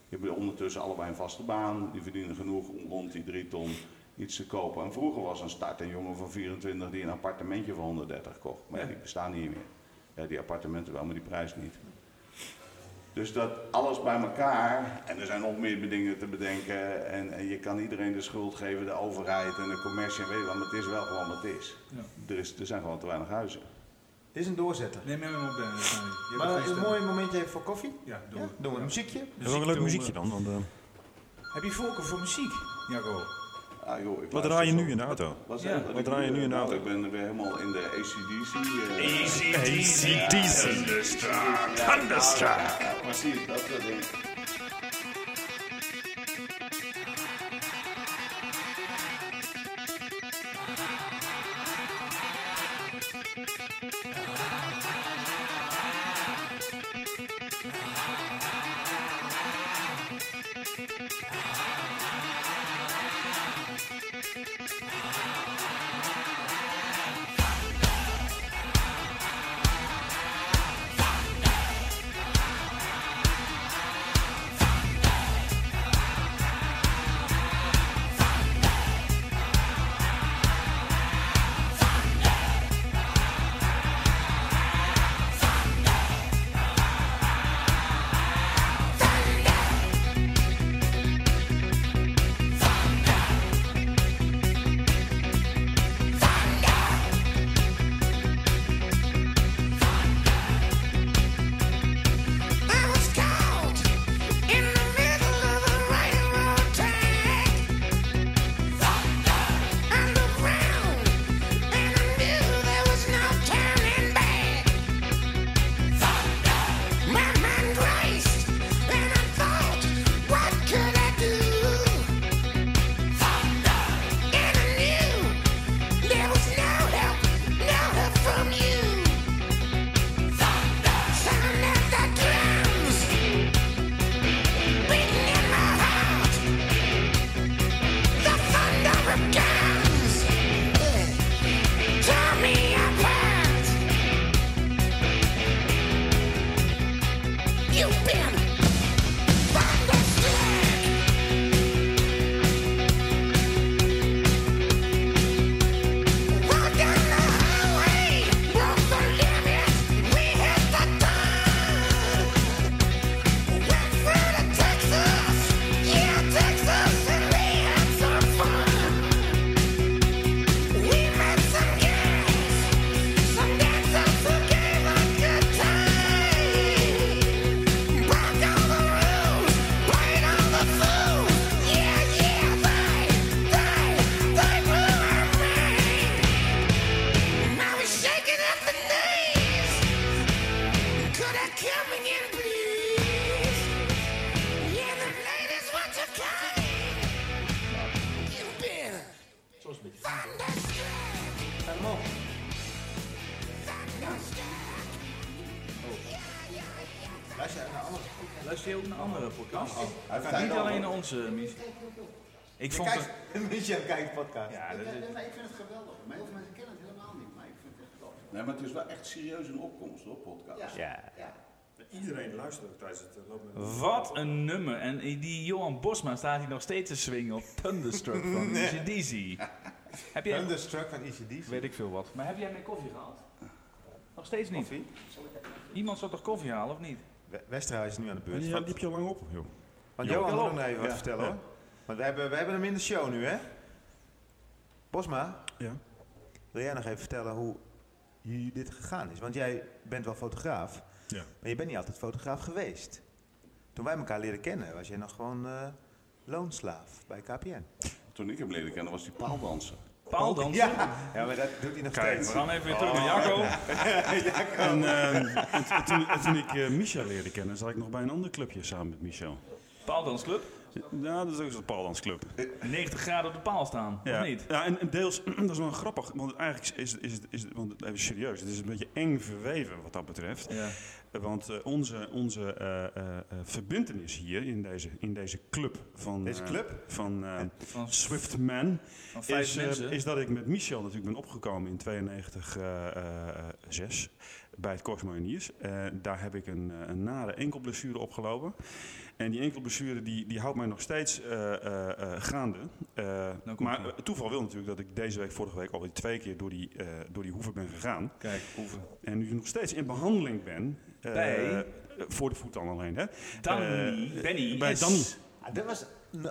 Je hebt ondertussen allebei een vaste baan, die verdienen genoeg om rond die 3 ton iets te kopen. En vroeger was een start een jongen van 24 die een appartementje van 130 kocht. Maar ja, die bestaan niet meer. Ja, die appartementen wel, maar die prijs niet. Dus dat alles bij elkaar, en er zijn nog meer dingen te bedenken. En, en je kan iedereen de schuld geven, de overheid en de commercie. En weet je wel, maar het is wel gewoon wat het is.
Ja.
Er, is er zijn gewoon te weinig huizen.
Dit is een doorzetter.
Neem hem op, hebt
Maar
een
mooi momentje even voor koffie.
Ja,
doen we een muziekje.
Dat is wel een leuk muziekje dan. Want, eh,
Heb je voorkeur voor muziek, Jaco?
Ah, joh, ik
wat draai je
zo-
nu in de auto?
Wat,
Ja.
Wat draai je nu in de
nou,
auto?
Ik ben weer helemaal in de ACDC. eh,
ACDC.
Thunderstruck. Thunderstruck. Ja, precies, dat soort dingen.
Luister
je ook naar andere podcasts?
Hij
Niet alleen naar onze, Mies. Ik vond het...
Michel kijkt podcast.
Ja, dat is...
ik vind het geweldig. Heel veel mensen kennen het helemaal niet, maar ik vind het echt geweldig.
Nee, maar het is wel echt serieus een opkomst hoor, podcast.
Ja.
Iedereen luistert ook tijdens het eh, lopen.
Wat een nummer. En die Johan Bosma staat hier nog steeds te swingen op Thunderstruck van ACDC. Heb jij...
Thunderstruck van ECDC.
Weet ik veel wat. Maar heb jij mijn koffie gehaald? Nog steeds niet.
Koffie?
Iemand zou toch koffie halen, of niet?
We- Westerhuis is nu aan de beurt.
Die
Want,
liep je al lang op, joh.
want
Jo.
Johan ook nog even wat
Ja.
vertellen
Ja.
hoor. Want we hebben, we hebben hem in de show nu hè. Bosma,
Ja.
wil jij nog even vertellen hoe dit gegaan is? Want jij bent wel fotograaf,
Ja.
maar je bent niet altijd fotograaf geweest. Toen wij elkaar leren kennen was jij nog gewoon eh, loonslaaf bij KPN.
Toen ik hem leren kennen was hij paaldanser.
Paaldansen?
Ja, ja maar dat doet hij nog
Kijk,
steeds.
we gaan even weer terug naar Jacco.
En, ehm, en toen, en toen ik eh, Michel leerde kennen, zat ik nog bij een ander clubje samen met Michel.
Paaldansclub.
Ja, dat is ook zo'n paaldansclub.
90 graden op de paal staan,
Ja,
of niet?
ja en, en deels, dat is wel grappig, want eigenlijk is, is, is, is want even serieus, het is een beetje eng verweven wat dat betreft.
Ja.
Want eh, onze, onze eh, verbintenis hier in deze, in deze club van,
Deze club?
van
Van,
Swift Man
van vijf
is, is dat ik met Michel natuurlijk ben opgekomen in 92 eh, eh, eh, 6 bij het Cosmo Iniers. Eh, daar heb ik een, een nare enkelblessure opgelopen. En die enkelblessure die, die houdt mij nog steeds gaande.
Komt
maar toeval wil natuurlijk dat ik deze week, vorige week, alweer twee keer door die, door die hoeven ben gegaan.
Kijk, hoeven.
En nu nog steeds in behandeling ben. Eh,
Bij?
Voor de voet dan alleen, hè?
Danny,
Eh,
Benny.
Bij
yes.
Danny.
Ah, dat was,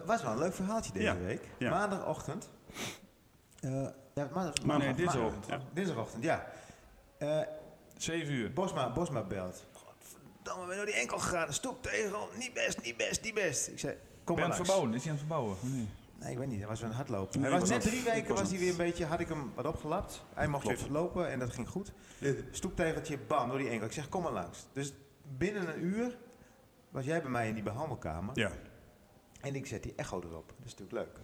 was wel een leuk verhaaltje deze
Ja,
week.
ja.
Maandagochtend. Eh, ja, maandag,
Maar
nee, dinsdagochtend.
Ja. Dinsdagochtend, ja. Eh,
7 uur.
Bosma, Bosma belt. Godverdamme, ben je door die enkel gegaan. Stoeptegel, niet best, niet best, niet best. Ik zei, kom
Ben
maar
aan het
langs.
verbouwen. Is hij aan het verbouwen? niet?
Nee, ik weet niet. Hij was het hardlopen.
Nee,
hij was net drie weken
was
hij weer een beetje, had ik hem wat opgelapt. Hij mocht
Klopt.
even lopen en dat ging goed. Stoeptegeltje, bam, door die enkel. Ik zeg, kom maar langs. Dus binnen een uur was jij bij mij in die behandelkamer.
Ja.
En ik zet die echo erop. Dat is natuurlijk leuk.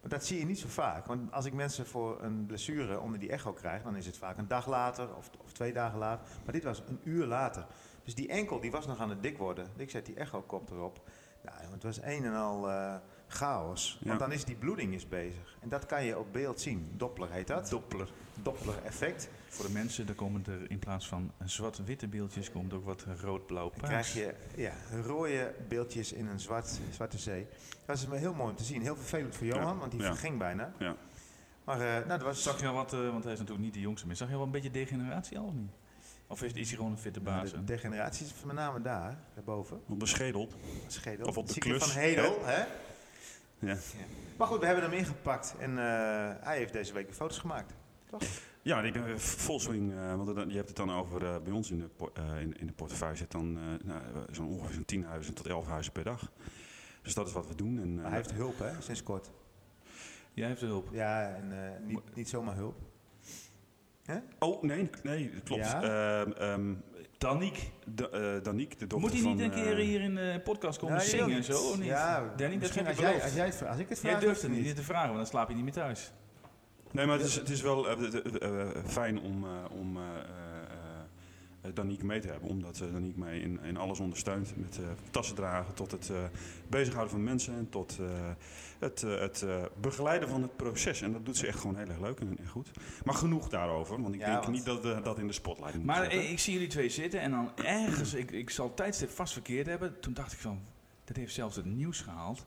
Maar dat zie je niet zo vaak. Want als ik mensen voor een blessure onder die echo krijg, dan is het vaak een dag later of, of twee dagen later. Maar dit was een uur later. Dus die enkel die was nog aan het dik worden. Ik zet die echo-kop erop. Nou, het was een en al eh, chaos. Want
Ja.
dan is die bloeding is bezig. En dat kan je op beeld zien. Doppler heet dat.
Doppler.
Doppler-effect.
Voor de mensen, daar komen er in plaats van zwart-witte beeldjes, komt ook wat rood-blauw
Dan krijg
paars.
je ja, rode beeldjes in een zwart, zwarte zee. Dat is heel mooi om te zien. Heel vervelend voor Johan,
Ja,
want die
ja.
verging bijna.
Ja.
Maar eh, nou, dat was...
Zag je al wat, eh, want hij is natuurlijk niet de jongste meer, zag je al een beetje degeneratie al of niet? Of is, is hij gewoon een fitte
Nou,
baas?
de degeneratie is met name daar, daarboven.
Op de schedel.
Schedel.
Of op de klus,
van Hedel, hè?
Ja.
Maar goed, we hebben hem ingepakt en eh, hij heeft deze week de foto's gemaakt. Toch?
Ja, ik ben weer vol swing, eh, want dan- je hebt het dan over, eh, bij ons in de, eh, in, in de portefeuille zit dan eh, nou, zo'n ongeveer zo'n 10 huizen tot 11 huizen per dag. Dus dat is wat we doen. En,
Maar
eh,
hij heeft hulp, hè, sinds kort.
Jij heeft hulp.
Ja, en eh, niet, niet zomaar hulp.
Oh, nee, nee, dat klopt.
Ja?
Ehm, ehm,
Daniek.
Da- eh, Daniek, de dochter
Moet hij
van...
niet een keer
eh,
hier in de podcast komen
Ja,
zingen en zo, of niet?
Ja,
Danny, dat
als, jij, als, jij het, als ik het vraag,
Jij durft het
niet.
te vragen, want dan slaap je niet meer thuis.
Nee, maar het is, het is wel eh, fijn om, eh, om Daniek mee te hebben. Omdat uh, Daniek mij in, in alles ondersteunt. Met eh, tassen dragen tot het eh, bezighouden van mensen. En tot eh, het, eh, het eh, begeleiden van het proces. En dat doet ze echt gewoon heel erg leuk en, en goed. Maar genoeg daarover. Want ik
Ja,
denk
want-
niet dat dat in de spotlight moeten
Maar ik, ik zie jullie twee zitten en dan ergens, ik, ik zal het tijdstip vast verkeerd hebben. Toen dacht ik van, dat heeft zelfs het nieuws gehaald.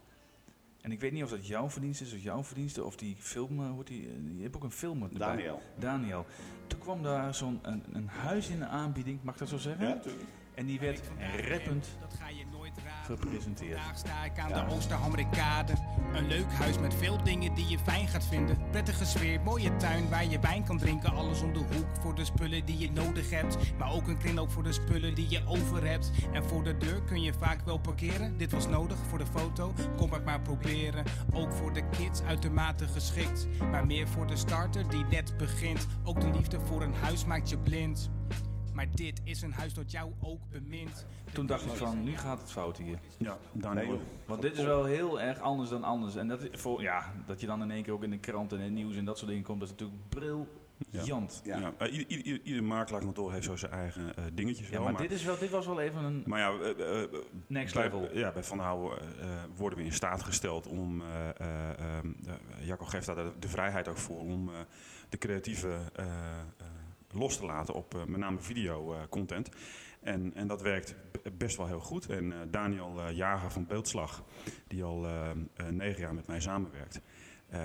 En ik weet niet of dat jouw verdienste is of jouw verdienste, of die film, eh, hoe die, eh, je hebt ook een film erbij.
Daniel.
Daniel. Toen kwam daar zo'n een, een huis in de aanbieding, mag ik dat zo zeggen?
Ja, natuurlijk.
En die werd rappend gepresenteerd.
Vandaag sta ik aan de Oosterhamrikade. Een leuk huis met veel dingen die je fijn gaat vinden. Prettige sfeer, mooie tuin waar je wijn kan drinken. Alles om de hoek voor de spullen die je nodig hebt. Maar ook een kringloop voor de spullen die je over hebt. En voor de deur kun je vaak wel parkeren. Dit was nodig voor de foto, kom het maar proberen. Ook voor de kids uitermate geschikt. Maar meer voor de starter die net begint. Ook de liefde voor een huis maakt je blind. Maar dit is een huis dat jou ook bemint.
Toen dacht ik van, nu gaat het fout hier.
Ja, Daniel.
Want dit is wel heel erg anders dan anders. En dat, is voor, ja, dat je dan in één keer ook in de krant en in het nieuws en dat soort dingen komt, dat is natuurlijk briljant.
Ja. Ja. Ieder, ieder, ieder makelaarskantoor heeft zo zijn eigen eh, dingetjes.
Ja,
wel,
maar, dit, is wel, dit was wel even een
Maar ja, eh, eh,
next
bij-
level.
Ja, bij Van Houwen eh, worden we in staat gesteld om, eh eh, ehm, eh, Jacco geeft daar de, de vrijheid ook voor, om eh, de creatieve los te laten op eh, met name videocontent. en, en dat werkt best wel heel goed. En eh, Daniel eh, Jager van Beeldslag, die al eh, eh, negen jaar met mij samenwerkt, eh,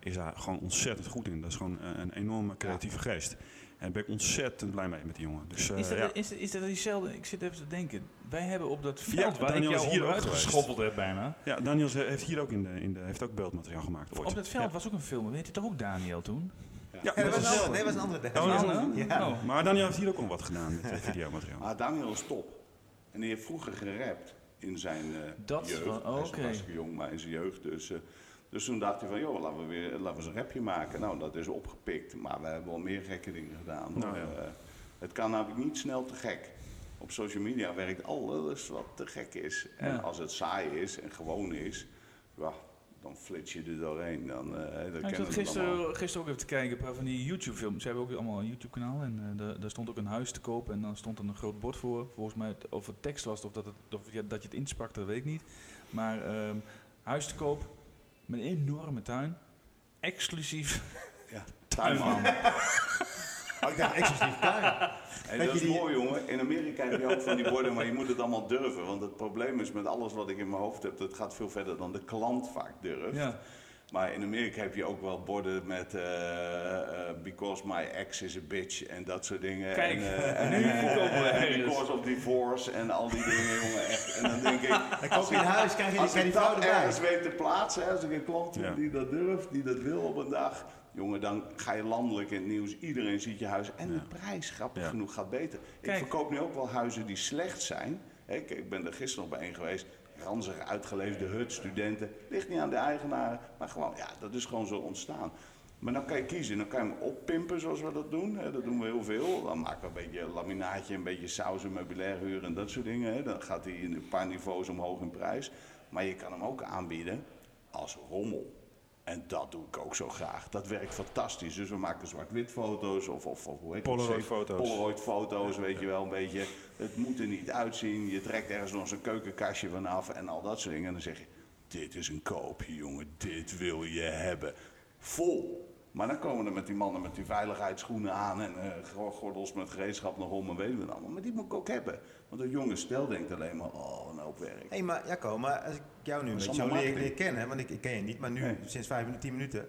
is daar gewoon ontzettend goed in. Dat is gewoon eh, een enorme creatieve geest. En daar ben ik ontzettend blij mee met die jongen. Dus, eh,
Is dat,
ja.
is, is dat diezelfde? Ik zit even te denken. Wij hebben op dat
Ja,
veld waar
Daniel
ik jou
hier ook
onderuit geschoppeld heb bijna.
Ja, Daniel heeft hier ook in de, in de, heeft ook beeldmateriaal gemaakt. Ooit.
Op dat veld
Ja.
was ook een film. Weet je toch ook Daniel toen?
Ja,
dat was nee, was een andere
Oh, is een-
Ja.
Oh. Maar Daniel heeft hier ook al wat gedaan met videomateriaal.
Maar Daniel is top. En die heeft vroeger gerapt in zijn eh,
Dat is
jeugd.
oh,
hij is hartstikke jong, maar in zijn jeugd. Dus, eh, dus toen dacht hij van, joh, laten we weer laten we eens een rapje maken. Nou, dat is opgepikt. Maar we hebben wel meer gekke dingen gedaan.
Nou, ja.
Eh, het kan namelijk niet snel te gek. Op social media werkt alles wat te gek is. En
Ja.
als het saai is en gewoon is, ja, dan flits je er doorheen. Dan, eh dat
Ja, ik zat gisteren, gisteren ook even te kijken, een paar van die YouTube-films. Ze hebben ook allemaal een YouTube-kanaal en eh, daar- daar stond ook een huis te koop. En dan stond er een groot bord voor. Volgens mij of het tekst was of, dat, het, of ja, dat je het insprak, dat weet ik niet. Maar ehm, huis te koop met een enorme tuin. Exclusief
Ja,
tuinman.
Oh, ik dacht exclusief tuin.
En dat is
die-
mooi, jongen. In Amerika heb je ook van die borden, maar je moet het allemaal durven. Want het probleem is met alles wat ik in mijn hoofd heb, dat gaat veel verder dan de klant vaak durft.
Ja.
Maar in Amerika heb je ook wel borden met eh, eh, Because my ex is a bitch en dat soort dingen.
Kijk,
en, eh, en,
nu
eh,
komen we
en
ergens.
Because of divorce en al die dingen, jongen. Echt. En dan denk ik...
Dan je een huis, krijg je die,
Als
je
ik
die
dat weet te plaatsen, hè, als ik een klant heb
Ja.
die dat durft, die dat wil op een dag, jongen, dan ga je landelijk in het nieuws. Iedereen ziet je huis en de prijs, grappig
Ja.
genoeg, gaat beter. Ik verkoop nu ook wel huizen die slecht zijn. Ik, ik ben er gisteren nog bij een geweest. Ranzige, uitgeleefde hut, studenten. Ligt niet aan de eigenaren, maar gewoon, ja, dat is gewoon zo ontstaan. Maar dan kan je kiezen, dan kan je hem oppimpen zoals we dat doen. Dat doen we heel veel. Dan maken we een beetje laminaatje, een beetje saus en meubilair huur en dat soort dingen. Dan gaat hij in een paar niveaus omhoog in prijs. Maar je kan hem ook aanbieden als rommel. En dat doe ik ook zo graag. Dat werkt fantastisch. Dus we maken zwart-wit foto's of, of, of hoe heet?
Polaroid foto's.
Polaroid foto's, weet je wel, een beetje. Het moet er niet uitzien. Je trekt ergens nog zo'n keukenkastje vanaf en al dat soort dingen. En dan zeg je, dit is een koopje, jongen. Dit wil je hebben. Vol. Maar dan komen er met die mannen met die veiligheidsschoenen aan en eh, gordels met gereedschap nog om en weten we het allemaal. Maar die moet ik ook hebben. Want een jonge stel denkt alleen maar, oh, een hoop werk.
Hé, maar Jacco, maar als ik jou nu een beetje zo leer, leer kennen, want ik, ik ken je niet, maar nu
Nee.
sinds vijf minuten, tien minuten.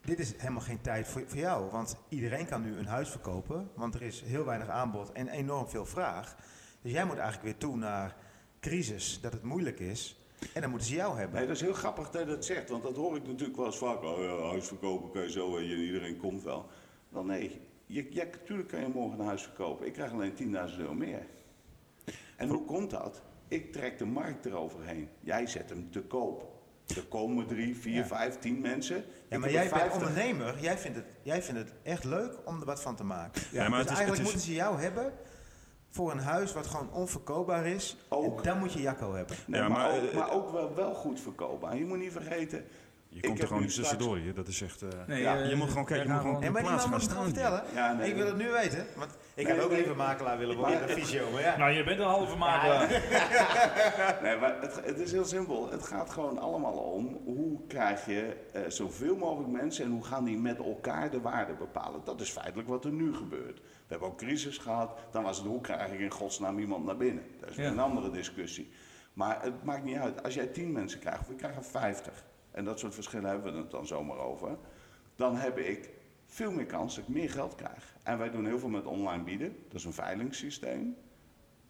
Dit is helemaal geen tijd voor, voor jou, want iedereen kan nu een huis verkopen, want er is heel weinig aanbod en enorm veel vraag. Dus jij moet eigenlijk weer toe naar crisis, dat het moeilijk is. En dan moeten ze jou hebben.
Nee, dat is heel grappig dat je dat zegt, want dat hoor ik natuurlijk wel eens vaak. Oh ja, huis verkopen kan je zo en iedereen komt wel. Wel nee, je, ja, natuurlijk kan je morgen een huis verkopen. Ik krijg alleen 10.000 euro meer. En hoe komt dat? Ik trek de markt eroverheen. Jij zet hem te koop. Er komen drie, vier,
Ja.
vijf, tien mensen.
Ja, maar jij bent
50.
ondernemer, jij vindt, het, jij vindt het echt leuk om er wat van te maken.
Ja, maar
dus
het is-
eigenlijk
het is-
moeten ze jou hebben voor een huis wat gewoon onverkoopbaar is.
Ook.
Dan moet je Jacco hebben.
Nee,
Ja,
maar,
maar,
ook,
eh,
maar ook wel, wel goed verkoopbaar. Je moet niet vergeten.
Je
ik
komt er gewoon
nu
niet tussendoor hier. Dat is echt... eh,
Nee,
Ja,
eh,
je moet gewoon kijken, je moet gewoon
gaan
En maar
plaats gaan
moet het gewoon
staan.
vertellen.
Ja, nee,
ik wil het nu weten. Want ik
Nee,
had ook
nee.
even makelaar willen worden de visio. Maar ja.
Nou, je bent een halve makelaar.
Nee, maar het, het is heel simpel. Het gaat gewoon allemaal om hoe krijg je eh, zoveel mogelijk mensen en hoe gaan die met elkaar de waarde bepalen. Dat is feitelijk wat er nu gebeurt. We hebben ook crisis gehad. Dan was het hoe krijg ik in godsnaam iemand naar binnen. Dat is
Ja.
een andere discussie. Maar het maakt niet uit. Als jij 10 mensen krijgt, of ik krijg er 50. En dat soort verschillen hebben we het dan zomaar over. Dan heb ik veel meer kans dat ik meer geld krijg. En wij doen heel veel met online bieden. Dat is een veilingssysteem.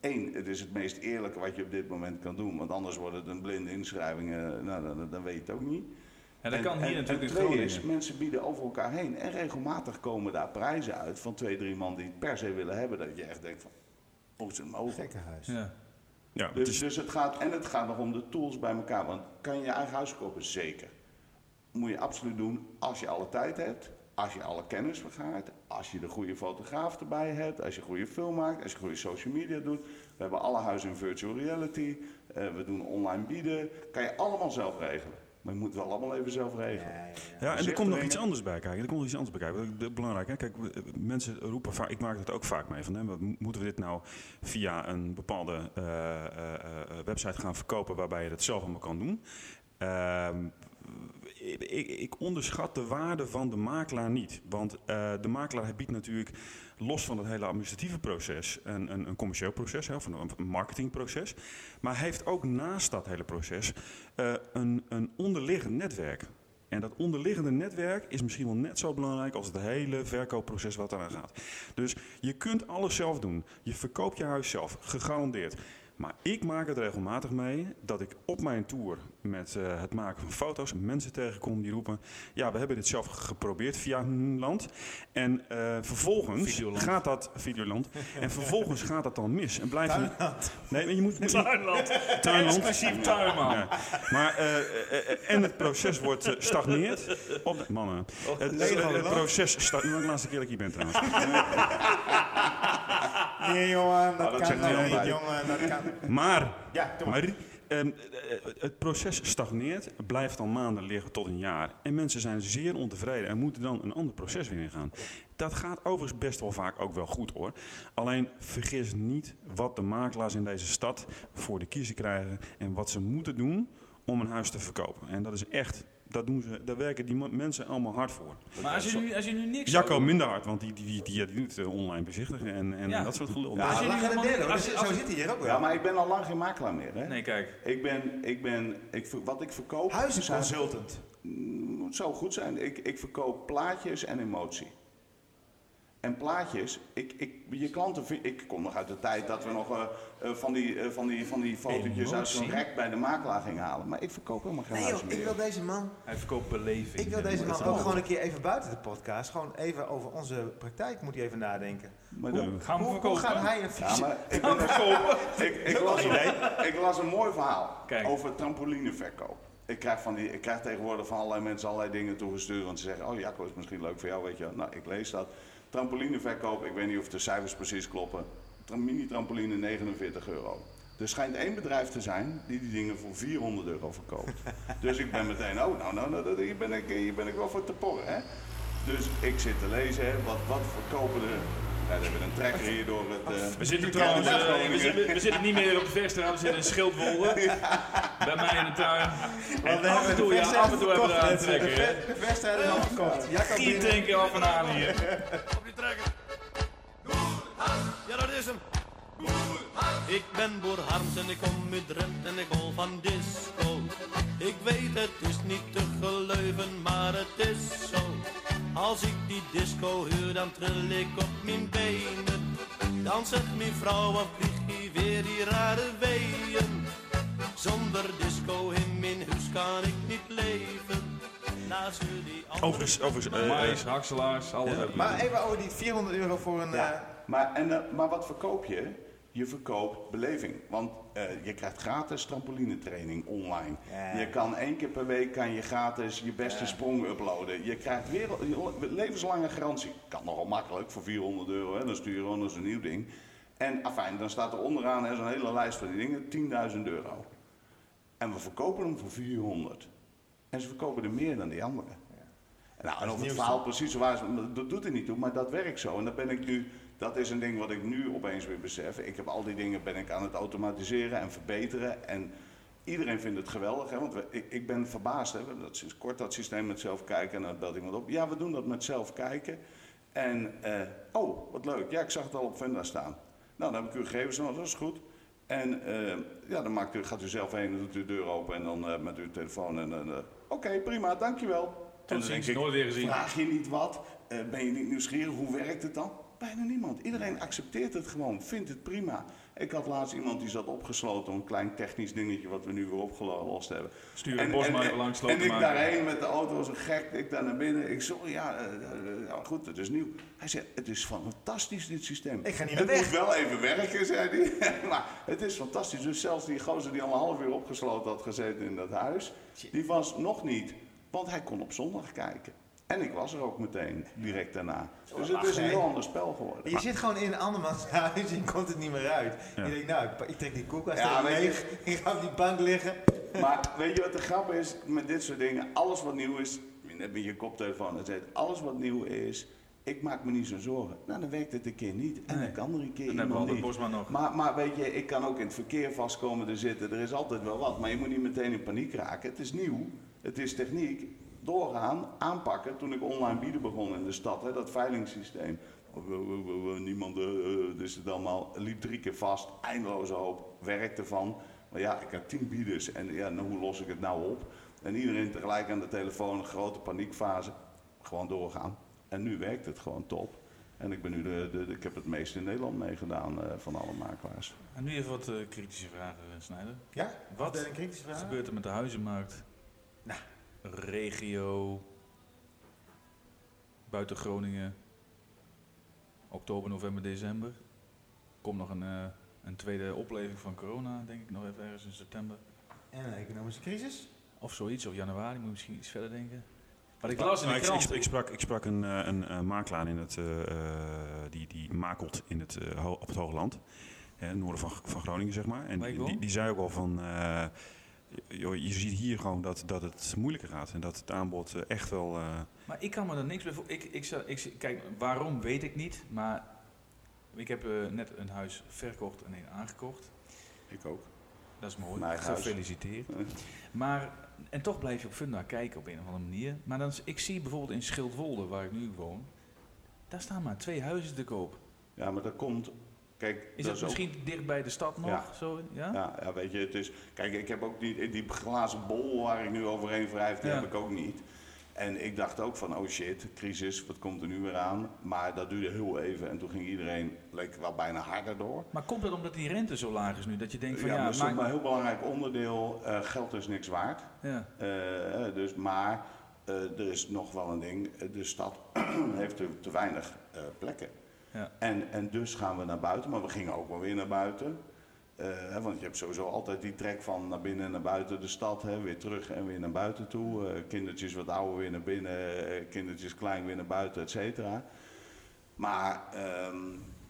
Eén, het is het meest eerlijke wat je op dit moment kan doen. Want anders wordt het een blinde inschrijving. nou, dan, dan weet je het ook niet.
Ja, dat
En-
kan hier
en-
natuurlijk
en twee is, mensen bieden over elkaar heen. En regelmatig komen daar prijzen uit van twee, drie man die het per se willen hebben. Dat je echt denkt van, hoe is het mogelijk?
Gekkenhuis.
Ja.
Ja, het
Dus,
is,
dus het gaat, en het gaat nog om de tools bij elkaar. Want kan je je eigen huis kopen? Zeker. Moet je absoluut doen als je alle tijd hebt. als je alle kennis vergaart, als je de goede fotograaf erbij hebt, als je goede film maakt, als je goede social media doet. We hebben alle huizen in virtual reality, eh, we doen online bieden. Kan je allemaal zelf regelen. Maar je moet het wel allemaal even zelf regelen.
Ja, en er komt nog iets anders bij kijken. Er komt nog iets anders bij kijken. Dat is belangrijk. Hè? Kijk, we- mensen roepen vaak, ik maak het ook vaak mee van, hè, moeten we dit nou via een bepaalde eh, eh, eh, website gaan verkopen waarbij je dat zelf allemaal kan doen? Ehm, ik, ik, onderschat de waarde van de makelaar niet. Want eh, de makelaar biedt natuurlijk los van het hele administratieve proces een, een, een commercieel proces, of een, een marketingproces. Maar heeft ook naast dat hele proces eh, een, een onderliggend netwerk. En dat onderliggende netwerk is misschien wel net zo belangrijk als het hele verkoopproces wat eraan gaat. Dus je kunt alles zelf doen. Je verkoopt je huis zelf, gegarandeerd. Maar ik maak het regelmatig mee dat ik op mijn tour met eh, het maken van foto's mensen tegenkom die roepen: Ja, we hebben dit zelf geprobeerd via een land. En eh, vervolgens
Videoland.
gaat dat Videoland. En vervolgens gaat dat dan mis. En blijft
Tuinland.
Nee, maar je moet. moet
Tuinland.
Tuinland.
Exclusief tuinman.
Ja. Maar, eh, en het proces wordt stagneert. Op de, mannen. Het,
nee,
het,
van
het proces stagneert. De laatste keer dat ik hier ben trouwens.
Nee, jongen, dat,
dat
kan nou niet, jongen. Dat kan.
Maar,
Ja, maar.
Ehm, eh, het proces stagneert, blijft dan maanden liggen tot een jaar. En mensen zijn zeer ontevreden en moeten dan een ander proces weer ingaan. Dat gaat overigens best wel vaak ook wel goed hoor. Alleen vergis niet wat de makelaars in deze stad voor de kiezer krijgen en wat ze moeten doen om een huis te verkopen. En dat is echt, dat doen ze, daar werken die mensen allemaal hard voor.
Maar als je nu, als je nu niks
Jacco minder hard, want die, die, die, die, die doet eh, online bezichtigen en, en
Ja.
dat soort gelul.
Ja,
als je nu helemaal als als
Zo zit hij hier ook wel.
Ja, maar ik ben al lang geen makelaar meer. Hè?
Nee, kijk.
Ik ben, ik ben, ik, wat ik verkoop...
Huizenconsultant.
Mm, Het zou goed zijn. Ik, ik verkoop plaatjes en emotie. En plaatjes, ik, ik, je klanten, ik kom nog uit de tijd dat we nog eh, eh, van, die, eh, van, die, van die fotootjes uit zo'n rek bij de makelaar gingen halen. Maar ik verkoop helemaal geen
Nee joh,
huizen
ik
meer.
wil deze man,
Hij verkoopt beleving.
ik wil deze man ook gewoon een keer even buiten de podcast, gewoon even over onze praktijk moet hij even nadenken.
Maar
Hoe,
Gaan we
hoe, hoe
verkopen?
gaat hij een
Ja, maar ik, ben ik, ik, las een, ik las een mooi verhaal
Kijk.
over trampolineverkoop. Ik krijg, van die, ik krijg tegenwoordig van allerlei mensen allerlei dingen toegestuurd. Want ze zeggen, oh Jacco, is misschien leuk voor jou, weet je wel. Nou, ik lees dat. Trampolineverkoop, ik weet niet of de cijfers precies kloppen. Tra- Mini-trampoline 49 euro. Er schijnt één bedrijf te zijn die die dingen voor 400 euro verkoopt. dus ik ben meteen, oh, nou, nou, nou hier, ben ik, hier ben ik wel voor te porren, hè. Dus ik zit te lezen, hè, wat, wat verkopen er... Ja, we hebben een trekker hier door het... eh,
We zitten
Ja,
trouwens, eh, we, zitten, we zitten niet meer op de Veerstraat, we zitten in Schildwolde. Bij mij in de tuin. En af en toe, ja, af en toe hebben we daar een trekker. hè.
De wedstrijd is al verkocht.
Tanken af en aan hier.
Op die trekker. Ja, dat is hem. Ik ben Boer Harms en ik kom uit Drenthe en ik hol van disco. Ik weet het is niet te geloven, maar het is zo. Als ik die disco huur, dan tril ik op mijn benen. Dan zegt mijn vrouw, wat je weer die rare weeën. Zonder disco in mijn huis kan ik niet leven. Naast jullie
Overigens, overigens eh,
Mais, hakselaars, alles.
Ja.
Maar even over die 400 euro voor een...
Ja,
eh,
maar, en, eh, maar wat verkoop je? Je verkoopt beleving. Want eh, je krijgt gratis trampolinetraining online.
Ja.
Je kan één keer per week kan je gratis je beste sprong uploaden. Je krijgt weer levenslange garantie. Kan nogal makkelijk voor 400 euro. Hè? Dan stuur je eens een nieuw ding. En afijn, dan staat er onderaan hè, zo'n hele lijst van die dingen. 10.000 euro. En we verkopen hem voor 400. En ze verkopen er meer dan die anderen. Nou, en of het verhaal precies zo waar is, dat doet er niet toe, maar dat werkt zo. En dat ben ik nu, dat is een ding wat ik nu opeens weer besef. Ik heb al die dingen ben ik aan het automatiseren en verbeteren. En iedereen vindt het geweldig, hè? want we, ik, ik ben verbaasd. Hè? We hebben dat sinds kort dat systeem met zelf kijken en dan belt iemand op. Ja, we doen dat met zelf kijken. En, eh, oh, wat leuk. Ja, ik zag het al op Venda staan. Nou, dan heb ik u gegevens, nou, dat is goed. En eh, ja, dan maakt u, gaat u zelf heen en doet u de deur open en dan eh, met uw telefoon. En dan, oké, prima, dankjewel. Dan
ziens, nooit weer gezien.
Vraag je niet wat? Ben je niet nieuwsgierig? Hoe werkt het dan? Bijna niemand. Iedereen accepteert het gewoon, vindt het prima. Ik had laatst iemand die zat opgesloten, een klein technisch dingetje wat we nu weer opgelost hebben.
Stuur een bosmaker langs,
En ik
maken.
daarheen met de auto als een gek, ik daar naar binnen. Ik ja, eh, eh, ja, goed, het is nieuw. Hij zei, het is fantastisch dit systeem.
Ik ga niet
Het
meer
moet
weg.
wel even werken, zei hij. maar het is fantastisch. Dus zelfs die gozer die al een half uur opgesloten had gezeten in dat huis, die was nog niet. Want hij kon op zondag kijken. En ik was er ook meteen, direct daarna. Dus het is een heel ander spel geworden.
Je zit gewoon in een andermans huis en je komt het niet meer uit.
Ja.
Je denkt, nou, ik, ik trek die koelkast
Ja,
leeg. Ik ga op die bank liggen.
Maar weet je wat de grap is met dit soort dingen? Alles wat nieuw is, net met je koptelefoon, het zegt, alles wat nieuw is, ik maak me niet zo zorgen. Nou, dan werkt het een keer niet en dan kan er een keer
Dan hebben we altijd. Bosma nog.
Maar, maar weet je, ik kan ook in het verkeer vastkomen te zitten, er is altijd wel wat. Maar je moet niet meteen in paniek raken. Het is nieuw, het is techniek. Doorgaan, aanpakken. Toen ik online bieden begon in de stad, hè, dat veilingssysteem. Oh, Niemand, dus het allemaal liep drie keer vast, eindeloze hoop, werkte van. Maar ja, ik had tien bieders en ja, nou, hoe los ik het nou op? En iedereen tegelijk aan de telefoon, een grote paniekfase. Gewoon doorgaan. En nu werkt het gewoon top. En ik ben nu de, de, de- ik heb het meest in Nederland meegedaan eh, van alle makelaars.
En nu even wat eh, kritische vragen, Snijder.
Ja?
Wat
een kritische vraag?
gebeurt er met de huizenmarkt?
Nou.
Regio, buiten Groningen, oktober, november, december. Komt nog een, eh, een tweede opleving van corona, denk ik, nog even ergens in september.
En een economische crisis?
Of zoiets, of januari, moet je misschien iets verder denken. Maar ik las in
Nou,
de
ik,
krant...
ik, ik sprak, ik sprak een, eh, een, eh, makelaar in het, eh, eh, die, die makelt in het, op het Hoogland. Hè, noorden van, van Groningen, zeg maar. En die, die zei ook al van... joh, je ziet hier gewoon dat, dat het moeilijker gaat. En dat het aanbod eh, echt wel... eh,
Maar ik kan me er niks bij voor. Ik, ik, ik, kijk, waarom weet ik niet, maar ik heb eh, net een huis verkocht en een aangekocht.
Ik ook.
Dat is mooi.
Mijn huis.
Gefeliciteerd. Maar, en toch blijf je op Funda kijken op een of andere manier. Maar dan, ik zie bijvoorbeeld in Schildwolde, waar ik nu woon, daar staan maar twee huizen te koop.
Ja, maar dat komt. Kijk,
Is
dat ook-
misschien dicht bij de stad nog?
Ja.
Zo, ja?
Ja, ja, weet je, het is. Kijk, ik heb ook niet. Die glazen bol waar ik nu overheen wrijf, die
Ja.
heb ik ook niet. En ik dacht ook van, oh shit, crisis, wat komt er nu weer aan? Maar dat duurde heel even en toen ging iedereen, leek wel bijna harder door.
Maar komt het omdat die rente zo laag is nu? Dat je denkt van
ja,
ja,
maar dat
maak-
een heel belangrijk onderdeel. eh, geld is niks waard.
Ja.
Eh, eh, dus, maar er is nog wel een ding. De stad heeft te, te weinig plekken. En, en dus gaan we naar buiten, maar we gingen ook wel weer naar buiten. Eh, want je hebt sowieso altijd die trek van naar binnen en naar buiten de stad, hè, weer terug en weer naar buiten toe. Eh, kindertjes wat ouder weer naar binnen, eh, kindertjes klein weer naar buiten, et cetera. Maar ehm,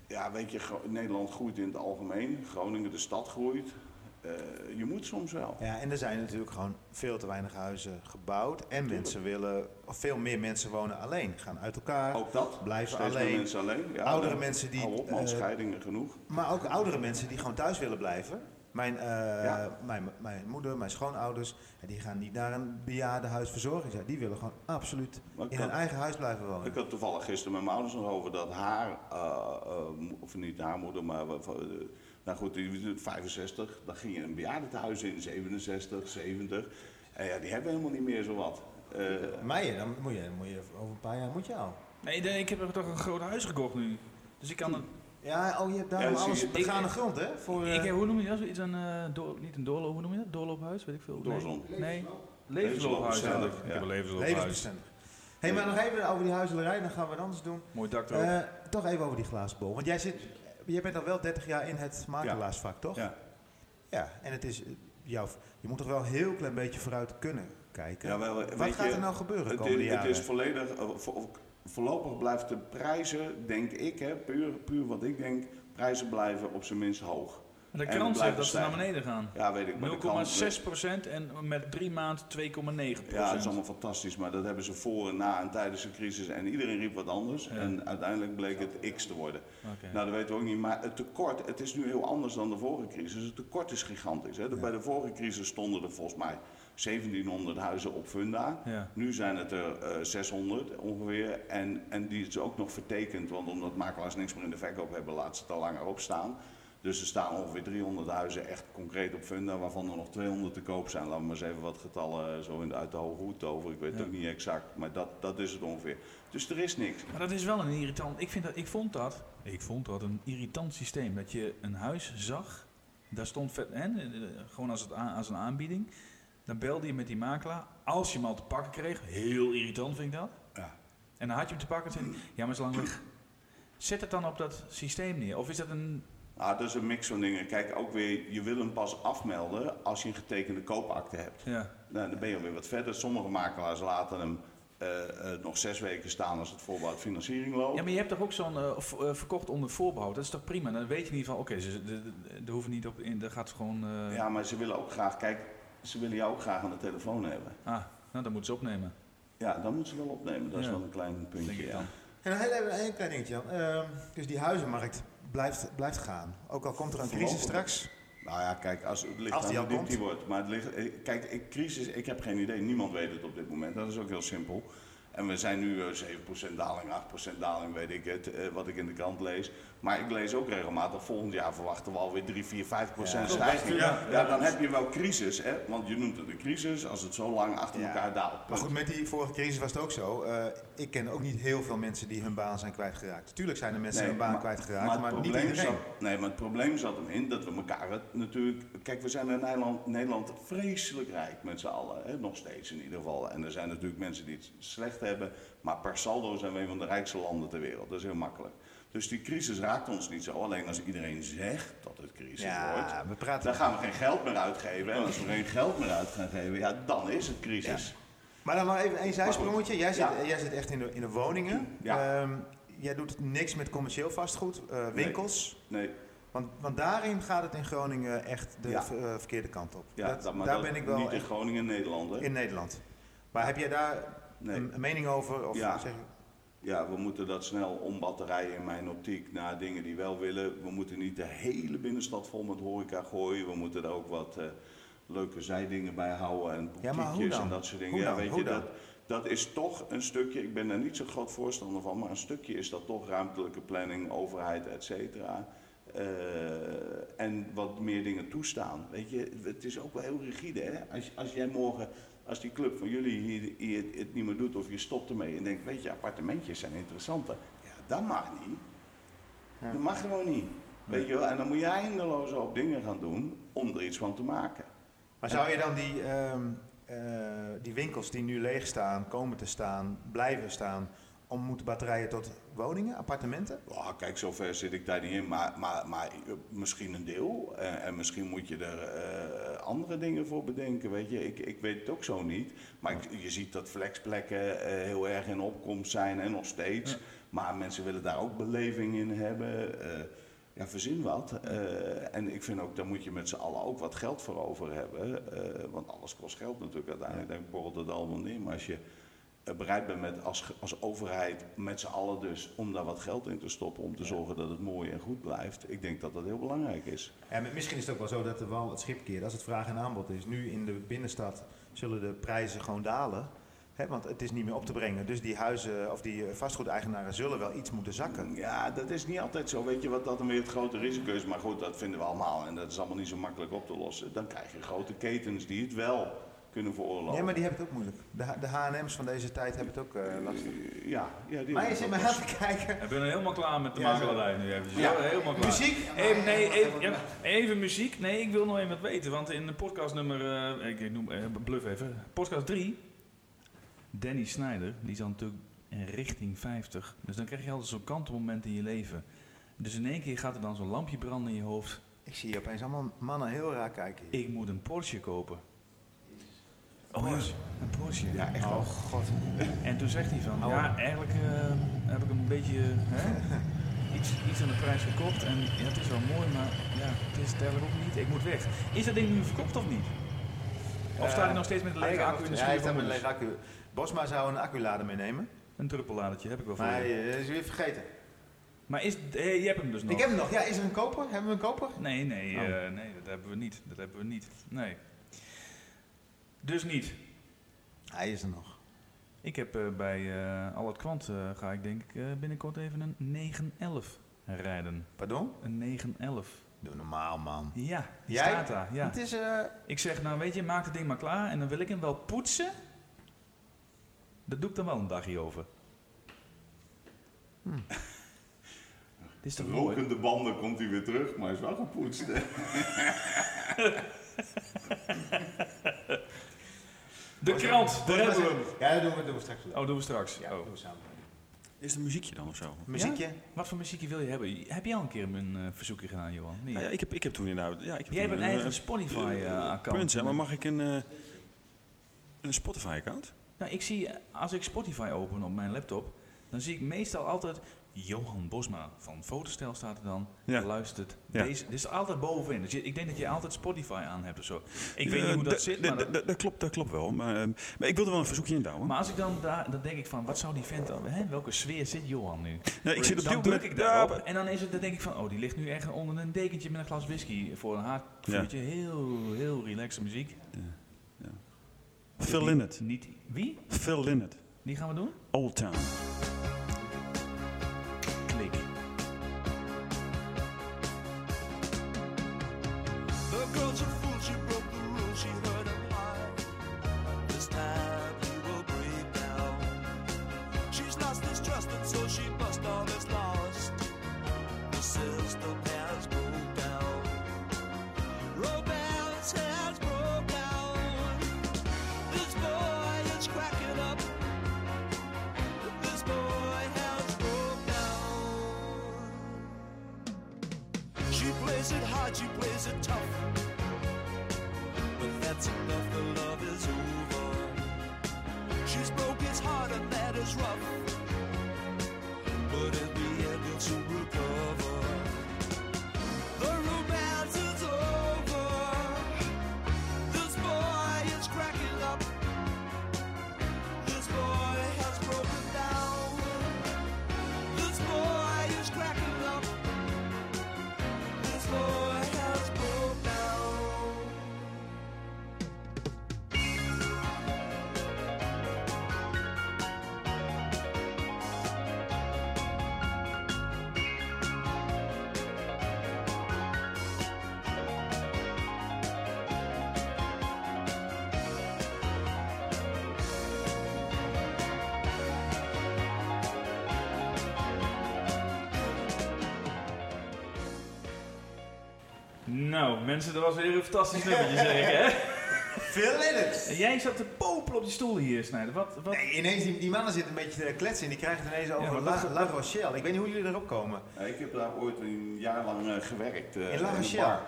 ja, weet je, Nederland groeit in het algemeen. Groningen, de stad groeit. Eh, je moet soms wel.
Ja, en er zijn natuurlijk gewoon veel te weinig huizen gebouwd. En mensen willen, of veel meer mensen wonen alleen. Gaan uit elkaar,
Ook dat.
blijven
Steeds
alleen.
mensen alleen. Ja,
oudere
dan-
mensen die...
Op man,
eh,
scheidingen genoeg.
Maar ook oudere mensen die gewoon thuis willen blijven. Mijn, eh,
Ja.
mijn, mijn moeder, mijn schoonouders, die gaan niet naar een bejaardenhuis verzorging. Die willen gewoon absoluut in hun eigen huis blijven wonen.
Ik had toevallig gisteren met mijn ouders nog over dat haar, of niet haar moeder, maar nou goed, die was 65, dan ging je een bejaardentehuis in, 67, 70. En ja, die hebben helemaal niet meer zo wat. Eh,
Meijer, dan moet je, moet je over een paar jaar moet je al.
Nee, ik heb toch een groot huis gekocht nu. Dus ik kan het...
Ja, oh, je hebt daar
Ja, zie
alles begane
Ik-
grond, hè? Voor,
Ik
eh,
heb, hoe noem je dat? Zoiets een, eh, door, niet een doorloop, hoe noem je dat? Doorloophuis, weet ik veel.
Doorzon.
Nee, nee. levensloophuis. Ik
ja.
heb een levensloophuis.
Hé, maar nog even over die huizelarij, dan gaan we het anders doen.
Mooi dak erop.
Eh, toch even over die glazen bol. Want jij, zit, jij bent al wel 30 jaar in het makelaarsvak, toch?
ja.
Ja, en het is eh, jouw, je moet toch wel een heel klein beetje vooruit kunnen kijken.
Ja, wel,
Wat gaat
je,
er nou gebeuren
Het
komende
is, het is volledig, eh, vo- voorlopig blijft de prijzen, denk ik, hè, puur, puur wat ik denk, prijzen blijven op zijn minst hoog.
De krant zegt dat ze naar beneden gaan.
Ja, weet ik. maar de krant-
0,6 procent en met drie maanden 2,9
Ja, dat is allemaal fantastisch, maar dat hebben ze voor en na en tijdens de crisis en iedereen riep wat anders. En uiteindelijk bleek het X te worden. Nou, dat weten we ook niet, maar het tekort, het is nu heel anders dan de vorige crisis. Het tekort is gigantisch. Hè. Bij de vorige crisis stonden er volgens mij 1700 huizen op Funda.
Ja.
Nu zijn het er eh, 600 ongeveer. En, en die is ook nog vertekend, want omdat makelaars niks meer in de verkoop hebben, laat ze het al langer opstaan. Dus er staan ongeveer 300 huizen echt concreet op Funda, waarvan er nog 200 te koop zijn. Laten we maar eens even wat getallen eh, zo in de, uit de hoge hoed over. Ik weet het ook niet exact, maar dat, dat is het ongeveer. Dus er is niks.
Maar dat is wel een irritant. Ik, vind dat, ik, vond dat, ik vond dat een irritant systeem. Dat je een huis zag, daar stond vet, hè, eh, gewoon als, het als een aanbieding. Dan belde je met die makelaar. Als je hem al te pakken kreeg, heel irritant vind ik dat.
Ja.
En dan had je hem te pakken en zei hij, ja maar is lang weg. Zet het dan op dat systeem neer. Of is dat een...
Ah, dat is een mix van dingen. Kijk, ook weer, je wil hem pas afmelden als je een getekende koopakte hebt.
Ja.
Nou, dan ben je alweer wat verder. Sommige makelaars laten hem eh, eh, nog zes weken staan als het voorbouwfinanciering loopt.
Ja, maar je hebt toch ook zo'n eh, v- verkocht onder voorbehoud. Dat is toch prima? Dan weet je niet van, oké, ze ze- de- de hoeven niet op in, daar gaat gewoon. eh,
Ja, maar ze willen ook graag, kijk, ze willen jou ook graag aan de telefoon hebben.
Ah, nou dan moeten ze opnemen.
Ja, dan moeten ze wel opnemen. Dat is wel een klein puntje.
Denk ik
ja.
dan.
En een heel, klein dingetje, Jan. Ehm, dus die huizenmarkt blijft, blijft gaan. Ook al komt er een crisis
Voorlopig.
straks.
Nou ja, kijk, als het ligt
Als
aan
die
hoe
al
diep die
komt.
wordt. Maar het ligt, eh, kijk, ik, crisis, ik heb geen idee. Niemand weet het op dit moment. Dat is ook heel simpel. En we zijn nu eh, 7% daling, 8% daling, weet ik het, eh, wat ik in de krant lees. Maar ik lees ook regelmatig, volgend jaar verwachten we alweer 3, 4, 5%
Ja.
stijging.
Ja.
Ja, dan heb je wel crisis, hè? want je noemt het een crisis als het zo lang achter
Ja.
elkaar daalt.
Maar goed, met die vorige crisis was het ook zo. Eh, ik ken ook niet heel veel mensen die hun baan zijn kwijtgeraakt. Tuurlijk zijn er mensen
Nee,
hun baan
maar-
kwijtgeraakt,
maar
maar, niet iedereen.
Zat, nee, maar het probleem zat hem in dat we elkaar het natuurlijk... Kijk, we zijn in Nederland, Nederland vreselijk rijk met z'n allen. Hè? Nog steeds in ieder geval. En er zijn natuurlijk mensen die het slecht hebben. Maar per saldo zijn we een van de rijkste landen ter wereld. Dat is heel makkelijk. Dus die crisis raakt ons niet zo. Alleen als iedereen zegt dat het crisis
Ja,
wordt...
we praten-
dan gaan we geen geld meer uitgeven. En als we geen geld meer uit gaan geven, ja, dan is het crisis.
Maar dan nog even een zijsprongetje. Jij zit,
Ja.
jij zit echt in de, in de woningen.
Ja.
Ehm, jij doet niks met commercieel vastgoed, eh, winkels.
Nee.
Want, want daarin gaat het in Groningen echt de
Ja.
eh, verkeerde kant op.
Ja,
Dat-
dat, maar
daar
dat
ben ik wel
niet in Groningen, Nederland. Hè?
in Nederland. Maar heb jij daar
Nee.
een, een mening over? Of
Ja.
zeg
Ja, we moeten dat snel ombatterijen in mijn optiek naar dingen die wel willen. We moeten niet de hele binnenstad vol met horeca gooien. We moeten er ook wat eh, leuke zijdingen bij houden en
Ja, dan?
en dat soort dingen. Ja, weet je, dat, dat is toch een stukje, ik ben daar niet zo groot voorstander van, maar een stukje is dat toch ruimtelijke planning, overheid, et cetera. Eh, en wat meer dingen toestaan. Weet je, het is ook wel heel rigide. Hè? Als, als jij morgen, als die club van jullie hier, hier het niet meer doet of je stopt ermee en denkt, weet je, appartementjes zijn interessanter. Ja, dat mag niet. Dat mag gewoon niet. Weet je wel? En dan moet je eindeloos op dingen gaan doen om er iets van te maken.
Maar zou je dan die, ehm, eh, die winkels die nu leeg staan, komen te staan, blijven staan, om moeten batterijen tot woningen, appartementen?
Oh, kijk, zover zit ik daar niet in, maar, maar, maar eh, misschien een deel. En misschien moet je er eh, andere dingen voor bedenken, weet je. Ik, ik weet het ook zo niet. Maar ik- je ziet dat flexplekken heel erg in opkomst zijn en nog steeds. Maar mensen willen daar ook beleving in hebben. Ja, verzin wat. Eh, en ik vind ook, daar moet je met z'n allen ook wat geld voor over hebben. Eh, want alles kost geld natuurlijk uiteindelijk. Daar borrelt het allemaal neer. Maar als je eh, bereid bent met als, als overheid, met z'n allen dus, om daar wat geld in te stoppen. Om te zorgen dat het mooi en goed blijft. Ik denk dat dat heel belangrijk is.
Ja, maar misschien is het ook wel zo dat er wel het schip keert als het vraag en aanbod is. Nu in de binnenstad zullen de prijzen gewoon dalen. Hè, want het is niet meer op te brengen. Dus die huizen of die eh, vastgoedeigenaren zullen wel iets moeten zakken.
Ja, dat is niet altijd zo. Weet je wat dat dan weer het grote risico is? Maar goed, dat vinden we allemaal. En dat is allemaal niet zo makkelijk op te lossen. Dan krijg je grote ketens die het wel kunnen veroorloven.
Nee, maar die hebben het ook moeilijk. De, H&M's van deze tijd hebben het ook eh, lastig.
Ja, ja die
Maar je zit me aan te kijken.
Ik ben helemaal klaar met de
Ja, zo.
makelarij nu eventjes.
Ja.
Ja. Helemaal klaar.
Muziek?
Even, nee, even, ja, even muziek. Nee, ik wil nog even wat weten. Want in de podcast nummer, eh, ik, noem, eh, bluff even, podcast 3, Danny Snyder, die is dan natuurlijk in richting 50. Dus dan krijg je altijd zo'n kantelmoment in je leven. Dus in één keer gaat er dan zo'n lampje branden in je hoofd.
Ik zie opeens allemaal mannen heel raar kijken.
Ik moet een Porsche kopen. Oh ja,
Porsche?
een Porsche.
Ja, echt
oh,
wel. god.
En toen zegt hij van,
Oh.
ja, eigenlijk eh, heb ik een beetje hè, iets, iets aan de prijs gekocht. En ja, het is wel mooi, maar ja, het is het eigenlijk ook niet. Ik moet weg. Is dat ding nu verkocht of niet? Of staat hij nog steeds met een lege accu in de
Ja, hij
schuur
staat met een lege accu. Bosma zou een acculader meenemen.
Een druppelladertje heb ik wel voor
Maar
je.
hij eh, is weer vergeten.
Maar is, eh, je hebt hem dus nog?
Ik heb hem nog. Ja, is er een koper? Hebben we een koper?
Nee, nee,
Oh.
eh, nee, dat hebben we niet. Dat hebben we niet. Nee. Dus niet.
Hij is er nog.
Ik heb eh, bij eh Al het Kwant eh, ga ik denk ik eh, binnenkort even een 911 rijden.
Pardon?
Een 911.
Doe normaal, man.
Ja, die
Jij?
staat daar. Ja.
Het is... eh,
Ik zeg, nou weet je, maak het ding maar klaar en dan wil ik hem wel poetsen. Dat doe ik dan wel een dagje over.
Hm.
Dit is toch mooi?
Rokende banden komt hij weer terug, maar hij is wel gepoetst.
De krant, daar hebben we hem.
Ja, dat doen we, doen we straks.
Oh, doen we straks.
Ja,
Oh.
doen we samen.
Is het een muziekje dan of zo?
Muziekje?
Ja? Wat voor muziekje wil je hebben? Heb jij al een keer een eh, verzoekje gedaan, Johan? Nee.
Nou ja, ik, heb, ik heb toen inderdaad... Ja, ik heb
Jij
toen
hebt een eigen
eh,
Spotify-account.
Punt, hè, maar mag ik een, eh, een Spotify-account?
Nou, ik zie, als ik Spotify open op mijn laptop, dan zie ik meestal altijd Johan Bosma van Fotostel staat er dan.
Ja.
Luistert.
Ja.
Deze, dit is altijd bovenin. Dus je- ik denk dat je altijd Spotify aan hebt of zo. Ik weet niet hoe dat zit, maar, dat-
klopt, dat klopt wel. Maar, ehm, maar ik wilde wel een verzoekje indouwen.
maar als ik dan daar, dan denk ik van, wat zou die vent dan, hè? welke sfeer zit Johan nu?
Nee, ik zit op
dan druk ik daarop
ja,
en dan is het, dan denk ik van, oh, die ligt nu echt onder een dekentje met een glas whisky voor een haardvuurtje. Heel, heel relaxe muziek.
Phil Lynott.
Niet, wie?
Phil Lynott.
Die gaan we doen?
Old Town.
Mensen, dat was weer een fantastisch nummertje, zeg ik, hè?
Phil Lynott.
En jij zat te popelen op die stoel hier, Snijder. Wat, wat?
Nee, ineens, die, die mannen zitten een beetje te kletsen en die krijgen het ineens over La, Rochelle. Ik weet niet hoe jullie erop komen.
Ja, ik heb daar ooit een jaar lang eh, gewerkt. eh,
In La Rochelle?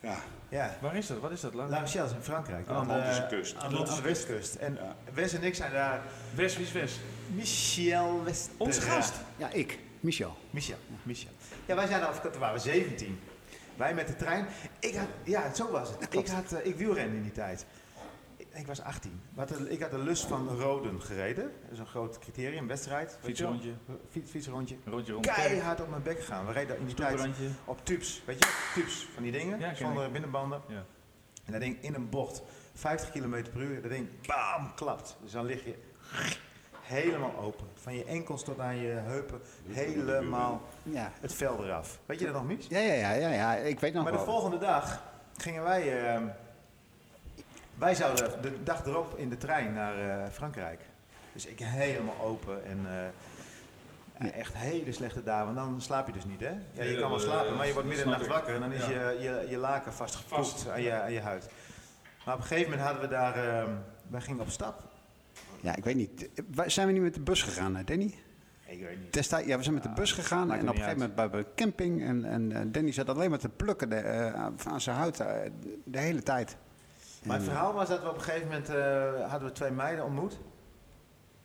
Ja.
Ja.
Waar is dat? Wat is dat?
La Rochelle is in Frankrijk.
Aan de Atlantische kust.
Aan de, aan de westkust. En Wes en ik zijn daar...
Wes, wie is Wes?
Michel West.
Onze gast.
Ja, ik. Michel.
Michel. Michel. Ja, wij zijn daar, toen waren we 17. Wij met de trein. Ik had, ja, zo was het. Ik, had, eh, ik wielrende in die tijd. Ik, ik was 18. Maar de- ik had de lust van Roden gereden. Dat is een groot criterium, wedstrijd.
Fietsrondje.
Fiets, fietsrondje.
Rondje rond.
Keihard op mijn bek gegaan. We reden in die tijd op tubes. Weet je, tubes van die dingen.
Ja,
zonder
ik.
binnenbanden.
Ja.
En dat ding in een bocht, 50 km per uur, dat ding bam, klapt. Dus dan lig je helemaal open. Van je enkels tot aan je heupen, helemaal
Ja.
het vel eraf. Weet je dat nog, Mies?
Ja, ja, ja, ja, ja, ik weet nog
Maar de
wel.
volgende dag gingen wij, ehm, wij zouden de dag erop in de trein naar eh, Frankrijk. Dus ik helemaal open en eh, ja, echt hele slechte dagen. Want dan slaap je dus niet, hè? Ja, je kan wel slapen,
eh,
maar je wordt midden in de nacht wakker en dan is
Ja.
je, je, je laken vastgepoest
Vast.
aan, je, aan je huid. Maar op een gegeven moment hadden we daar, ehm, wij gingen op stap.
Ja, ik weet niet. Zijn we niet met de bus gegaan, hè, Danny?
Ik weet niet.
Destijds, ja, we zijn met de bus gegaan en op een gegeven moment bij een camping. En, en eh, Danny zat alleen maar te plukken de, eh, aan zijn huid eh, de hele tijd.
Maar het
En,
verhaal was dat we op een gegeven moment eh, hadden we twee meiden ontmoet.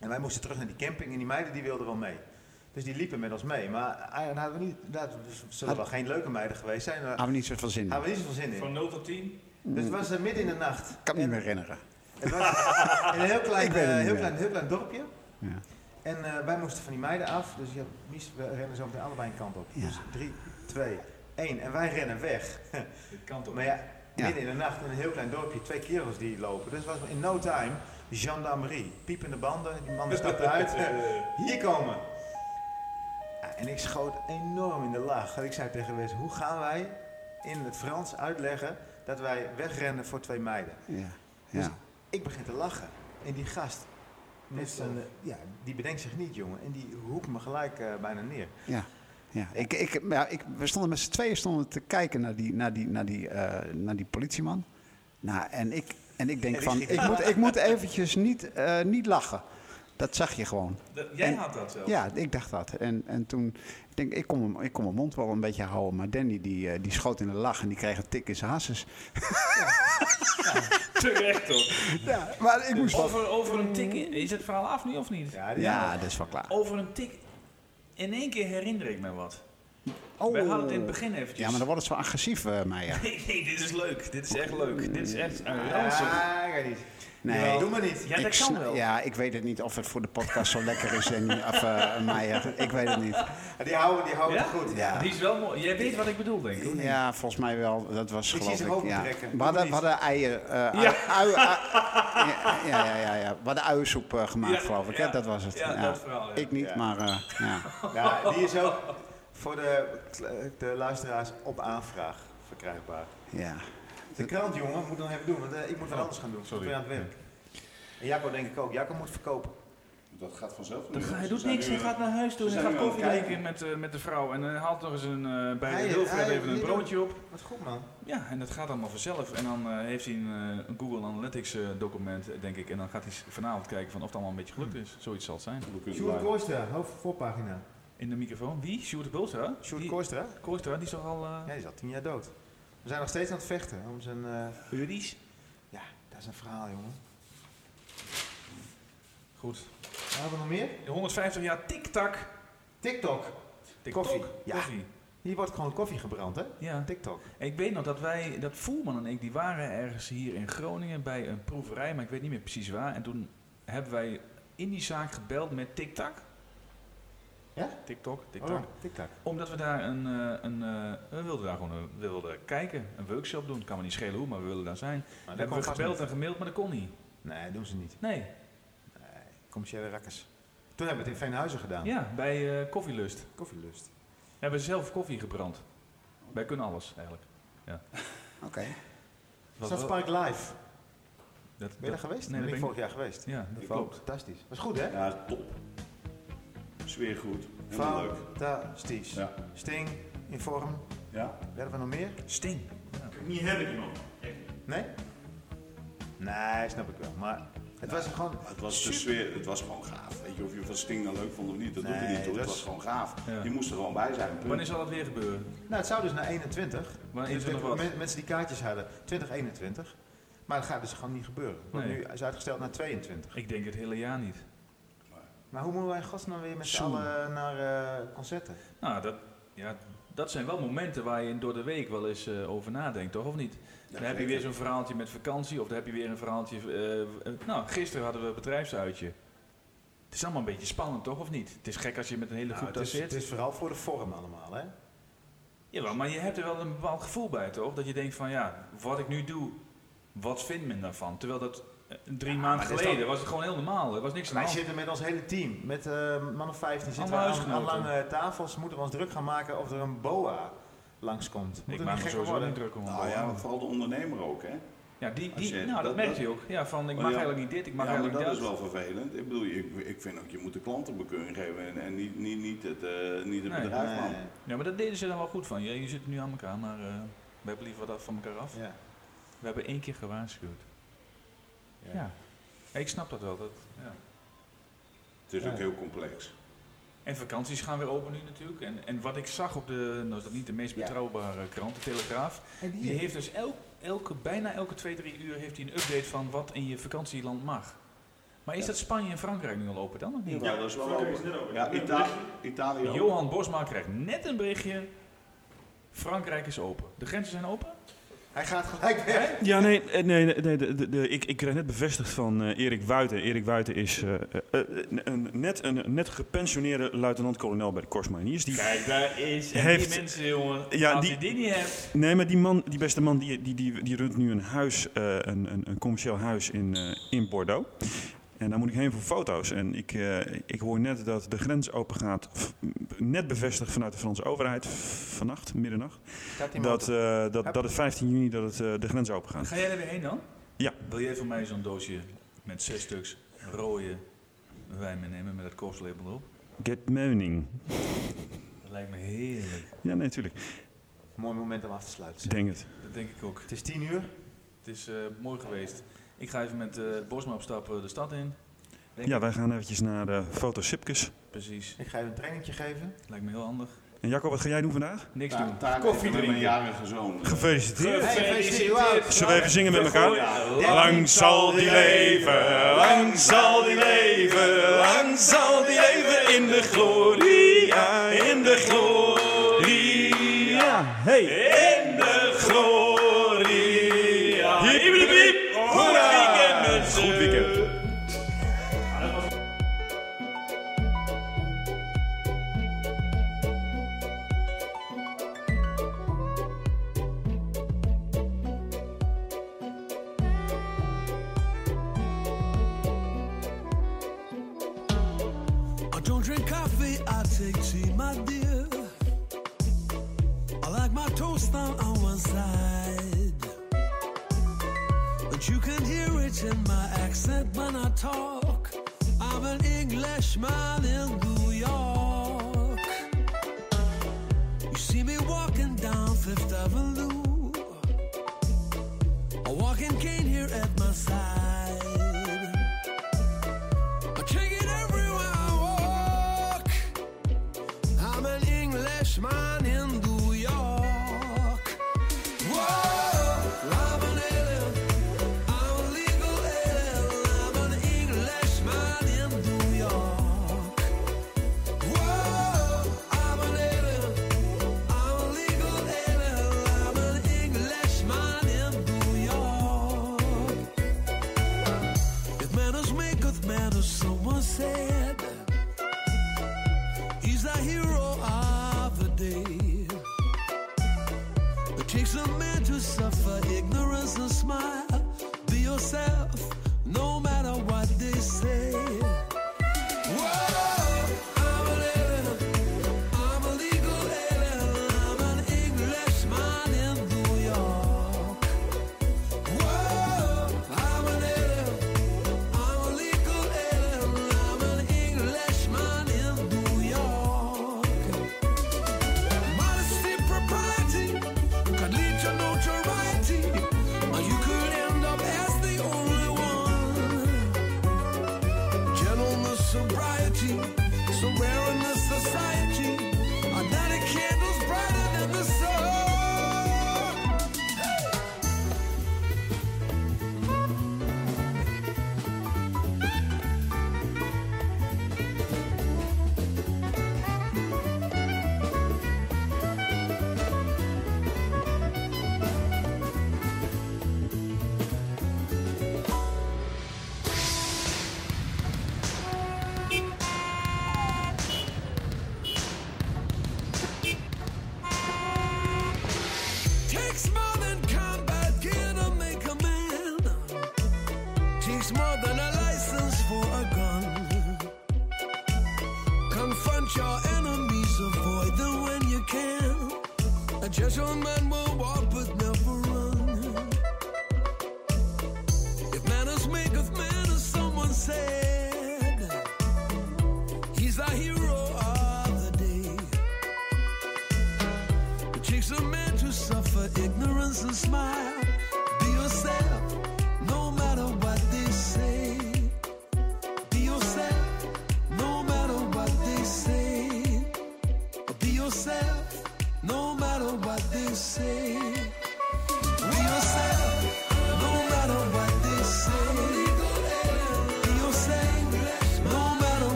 En wij moesten terug naar die camping en die meiden die wilden wel mee. Dus die liepen met ons mee. Maar eh, dan hadden we niet, dat zullen wel geen leuke meiden geweest zijn.
eh, hadden we niet zo veel zin in.
hadden we niet zoveel zin in.
Van 0 tot 10?
Dus het was eh, midden in de nacht.
Ik kan me niet meer herinneren.
Het was in een heel klein, eh, heel klein, heel klein dorpje.
Ja.
En eh, wij moesten van die meiden af. Dus ja, Mies, we rennen zo meteen allebei een kant op.
Ja.
Dus drie, twee, één. En wij rennen weg.
De kant op.
Maar ja,
Ja.
midden in de nacht in een heel klein dorpje, twee kerels die lopen. Dus het was in no time gendarmerie. Piepende banden, die man stapte uit. Hier komen. Ja, en ik schoot enorm in de lach. En ik zei tegen Wes, hoe gaan wij in het Frans uitleggen dat wij wegrennen voor twee meiden?
Ja.
Dus
Ja.
Ik begin te lachen. En die gast, met zijn, eh, ja, die bedenkt zich niet, jongen. En die hoekt me gelijk eh, bijna neer.
Ja. Ja, ik, ik, ja ik, we stonden met z'n tweeën stonden te kijken naar die, naar die, naar die, eh, naar die politieman. Nou, en ik, en ik denk
En
van, ik moet, ik moet eventjes niet, niet lachen. Dat zag je gewoon.
Dat- jij
En-
had dat zelf?
Ja, ik dacht dat. En, en toen, ik denk, ik kon, hem- ik kon mijn mond wel een beetje houden. Maar Danny, die, eh, die schoot in de lach en die kreeg een tik in zijn hasses.
Terecht toch?
Ja, maar ik moest
over, over een tik... Is het verhaal af nu of niet?
Ja,
Ja, dat is wel klaar.
Over een tik... In één keer herinner ik me wat.
Oh.
Wij hadden het in het begin eventjes.
Ja, maar dan wordt het zo agressief, eh Meijer.
Nee, nee, dit is leuk. Dit is echt leuk. Dit is echt een
Ja,
ranzig.
ga niet.
Nee,
Doe maar niet.
Ja, dat
ik
kan wel.
Ja, ik weet het niet of het voor de podcast zo lekker is, Danny. Of uh, Meijer. Ik weet het niet.
Die houden, die houden
Ja?
het goed.
Ja.
Die is wel mooi. Jij weet wat ik bedoel, denk ik.
Ja, volgens mij wel. Dat was
Ik
geloof ik. Ja. We hadden, we hadden eieren. eh, ui-
Ja.
ui- ui- ja, ja, ja, ja, ja. We hadden uiensoep eh, gemaakt,
Ja,
geloof ik. hè? Dat was het.
Ja, dat verhaal.
Ik niet,
Ja.
maar eh, ja.
Ja, die is ook voor de, de luisteraars op aanvraag verkrijgbaar.
ja.
De krant, jongen, moet dan even doen, want eh, ik moet wat anders gaan doen.
sorry.
Ik ben aan het werk. En Jacco denk ik ook. Jacco moet verkopen.
Dat gaat vanzelf.
Ga- hij doet niks, hij
eh,
gaat naar huis toe. Hij gaat koffie drinken met, eh, met de vrouw. En hij haalt nog eens een, eh, bij
Hij-
de Wilfred
hij-
even een broodje op.
Wat goed, man.
Ja, en dat gaat allemaal vanzelf. En dan heeft hij een, een Google Analytics document, denk ik. En dan gaat hij vanavond kijken van of het allemaal een beetje gelukt is. Zoiets zal het zijn.
Sjoerd. Kooistra, hoofd voorpagina.
In de microfoon. Wie? Sjoerd Bulstra?
Sjoerd Kooistra?
Kooistra, die is toch al... eh
Ja, die is al tien jaar dood. We zijn nog steeds aan het vechten om zijn...
Uries?
ja, dat is een verhaal, jongen.
Goed.
Wat hebben we nog meer?
150 jaar tik-tak.
TikTok.
TikTok.
Koffie. Ja.
Koffie.
Hier wordt gewoon koffie gebrand, hè?
Ja.
TikTok.
Ik weet nog dat wij, dat Voelman en ik, die waren ergens hier in Groningen bij een proeverij, maar ik weet niet meer precies waar. En toen hebben wij in die zaak gebeld met TikTok.
Ja?
TikTok, TikTok.
Oh, TikTok.
Omdat we daar een, eh, een, eh, we wilden daar gewoon een, we wilden kijken, een workshop doen. Kan me niet schelen hoe, maar we wilden daar zijn.
Maar
hebben we
vast
gebeld
niet.
en gemaild, maar dat kon niet.
Nee, doen ze niet.
Nee.
Commerciële rakkers. Toen hebben we het in Veenhuizen gedaan.
Ja, bij eh, Koffielust.
Koffielust.
Hebben we zelf koffie gebrand. Wij kunnen alles eigenlijk. Ja.
Oké.
Wel-
Park Live.
Dat,
Ben je daar geweest?
Nee,
ben ik
ben
vorig jaar geweest.
Ja, dat
Ik
klopt.
Fantastisch. Was goed, hè?
Ja, top. Sfeer goed. Helemaal leuk.
Fantastisch.
Ja.
Sting, in vorm.
Ja.
Werden we nog meer?
Sting.
Niet heb ik iemand.
Nee? Nee, snap ik wel. Maar het was gewoon...
Het was de
super-
sfeer, het was gewoon gaaf. Weet je, of je van Sting nou leuk vond of niet, dat doet er niet toe. Het was gewoon gaaf.
Ja.
Je moest er gewoon bij zijn. punt.
Wanneer zal dat weer gebeuren?
Nou, het zou dus naar 21.
Wanneer is er nog wat?
Men- Mensen die kaartjes hadden, 2021. Maar dat gaat dus gewoon niet gebeuren.
Nee.
nu is uitgesteld naar 22.
Ik denk het hele jaar niet.
Maar hoe moeten wij in godsnaam weer met z'n
Zoen.
allen naar eh, concerten?
Nou, dat, ja, dat zijn wel momenten waar je door de week wel eens eh, over nadenkt, toch? Of niet? dan heb je weer zo'n verhaaltje met vakantie, of dan heb je weer een verhaaltje. eh, eh, nou, gisteren hadden we een bedrijfsuitje. Het is allemaal een beetje spannend, toch? Of niet? Het is gek als je met een hele
Nou,
groep
het,
daar
is,
zit.
het is vooral voor de vorm allemaal, hè?
Jawel, maar je hebt er wel een bepaald gevoel bij, toch? Dat je denkt van, ja, wat ik nu doe, wat vindt men daarvan? Terwijl dat eh, drie maanden
dat
geleden was het gewoon heel normaal. Er was niks aan de
Wij zitten met ons hele team, met eh man of 15, zitten we aan, lange tafels. Moeten we ons druk gaan maken of er een boa langskomt. Moet
Ik maak me
gek
sowieso
worden?
niet druk om.
Nou ja, vooral de ondernemer ook, hè?
Ja, die, die,
je-
nou, dat,
dat-
merkt
dat-
hij ook. Ja, van ik
Maar
mag
ja,
eigenlijk niet dit, ik mag
ja, maar
eigenlijk
dat
niet
is wel vervelend. Ik bedoel, ik, ik vind ook, je moet de klanten bekeuring geven en, en niet, niet, niet het, eh, niet het
Nee.
bedrijf, man.
Nee.
Ja, maar dat deden ze dan wel goed van. Je, je zit nu aan elkaar, maar eh, we hebben liever wat af van elkaar af.
Ja.
We hebben één keer gewaarschuwd.
Ja.
Ja. Ik snap dat wel. Dat, ja.
Het is
Ja.
ook heel complex.
En vakanties gaan weer open nu natuurlijk. En, en wat ik zag op de, nou is dat niet de meest
Ja.
betrouwbare krant, de Telegraaf.
En
Die heeft dus elk, elke, bijna elke twee, drie uur heeft hij een update van wat in je vakantieland mag. Maar is dat Spanje en Frankrijk nu al open dan of niet?
Ja, dat is wel
Frankrijk
open.
is net open.
Ja. Italië ook.
Johan Bosma krijgt net een berichtje. Frankrijk is open. De grenzen zijn open?
Hij gaat gelijk weg.
Ja, nee, eh, nee, nee, nee de, de, de- ik, ik kreeg net bevestigd van eh, Erik Wuiten. Erik Wuiten is eh, een, net een net gepensioneerde luitenant-kolonel bij de Corps Mariniers. Die,
Kijk, daar is.
Heeft-
die mensen, jongen.
Ja,
als
die-
je die niet hebt.
nee, maar die man, die beste man, die, die, die, die runt nu een huis, eh, een, een, een commercieel huis in, eh, in Bordeaux. En daar moet ik heen voor foto's. En ik, eh, ik hoor net dat de grens open gaat. Net bevestigd vanuit de Franse overheid. Vannacht, middernacht. Dat, eh, dat, dat het 15 juni dat het, eh, de grens open gaat.
Ga jij er weer heen dan?
Ja.
Wil jij van mij zo'n doosje met zes stuks rode wijn meenemen met het korpslabel erop?
Get Meuning.
Dat lijkt me heerlijk.
Ja, nee, natuurlijk.
Mooi moment om af te sluiten.
Denk het.
Dat denk ik ook.
Het is 10 uur.
Het is eh, mooi geweest. Ik ga even met eh Bosma op stap eh, de stad in.
Ja, wij gaan eventjes naar de fotosipkes.
Precies.
Ik ga je een trainingje geven.
Lijkt me heel handig.
En Jacco, wat ga jij doen vandaag?
Niks doen. Koffie
even met mijn
drinken.
jarige zoon.
Gefeliciteerd.
Gefeliciteerd.
Zullen we even zingen met elkaar? Lang zal die leven, lang zal die leven, lang zal die leven in de gloria, in de gloria. Hey!
I don't drink coffee, I take tea, my dear. I like my toast on, on one side. But you can hear it in my accent when I talk. I'm an Englishman in New York. You see me walking down Fifth Avenue. A walking cane here at my side.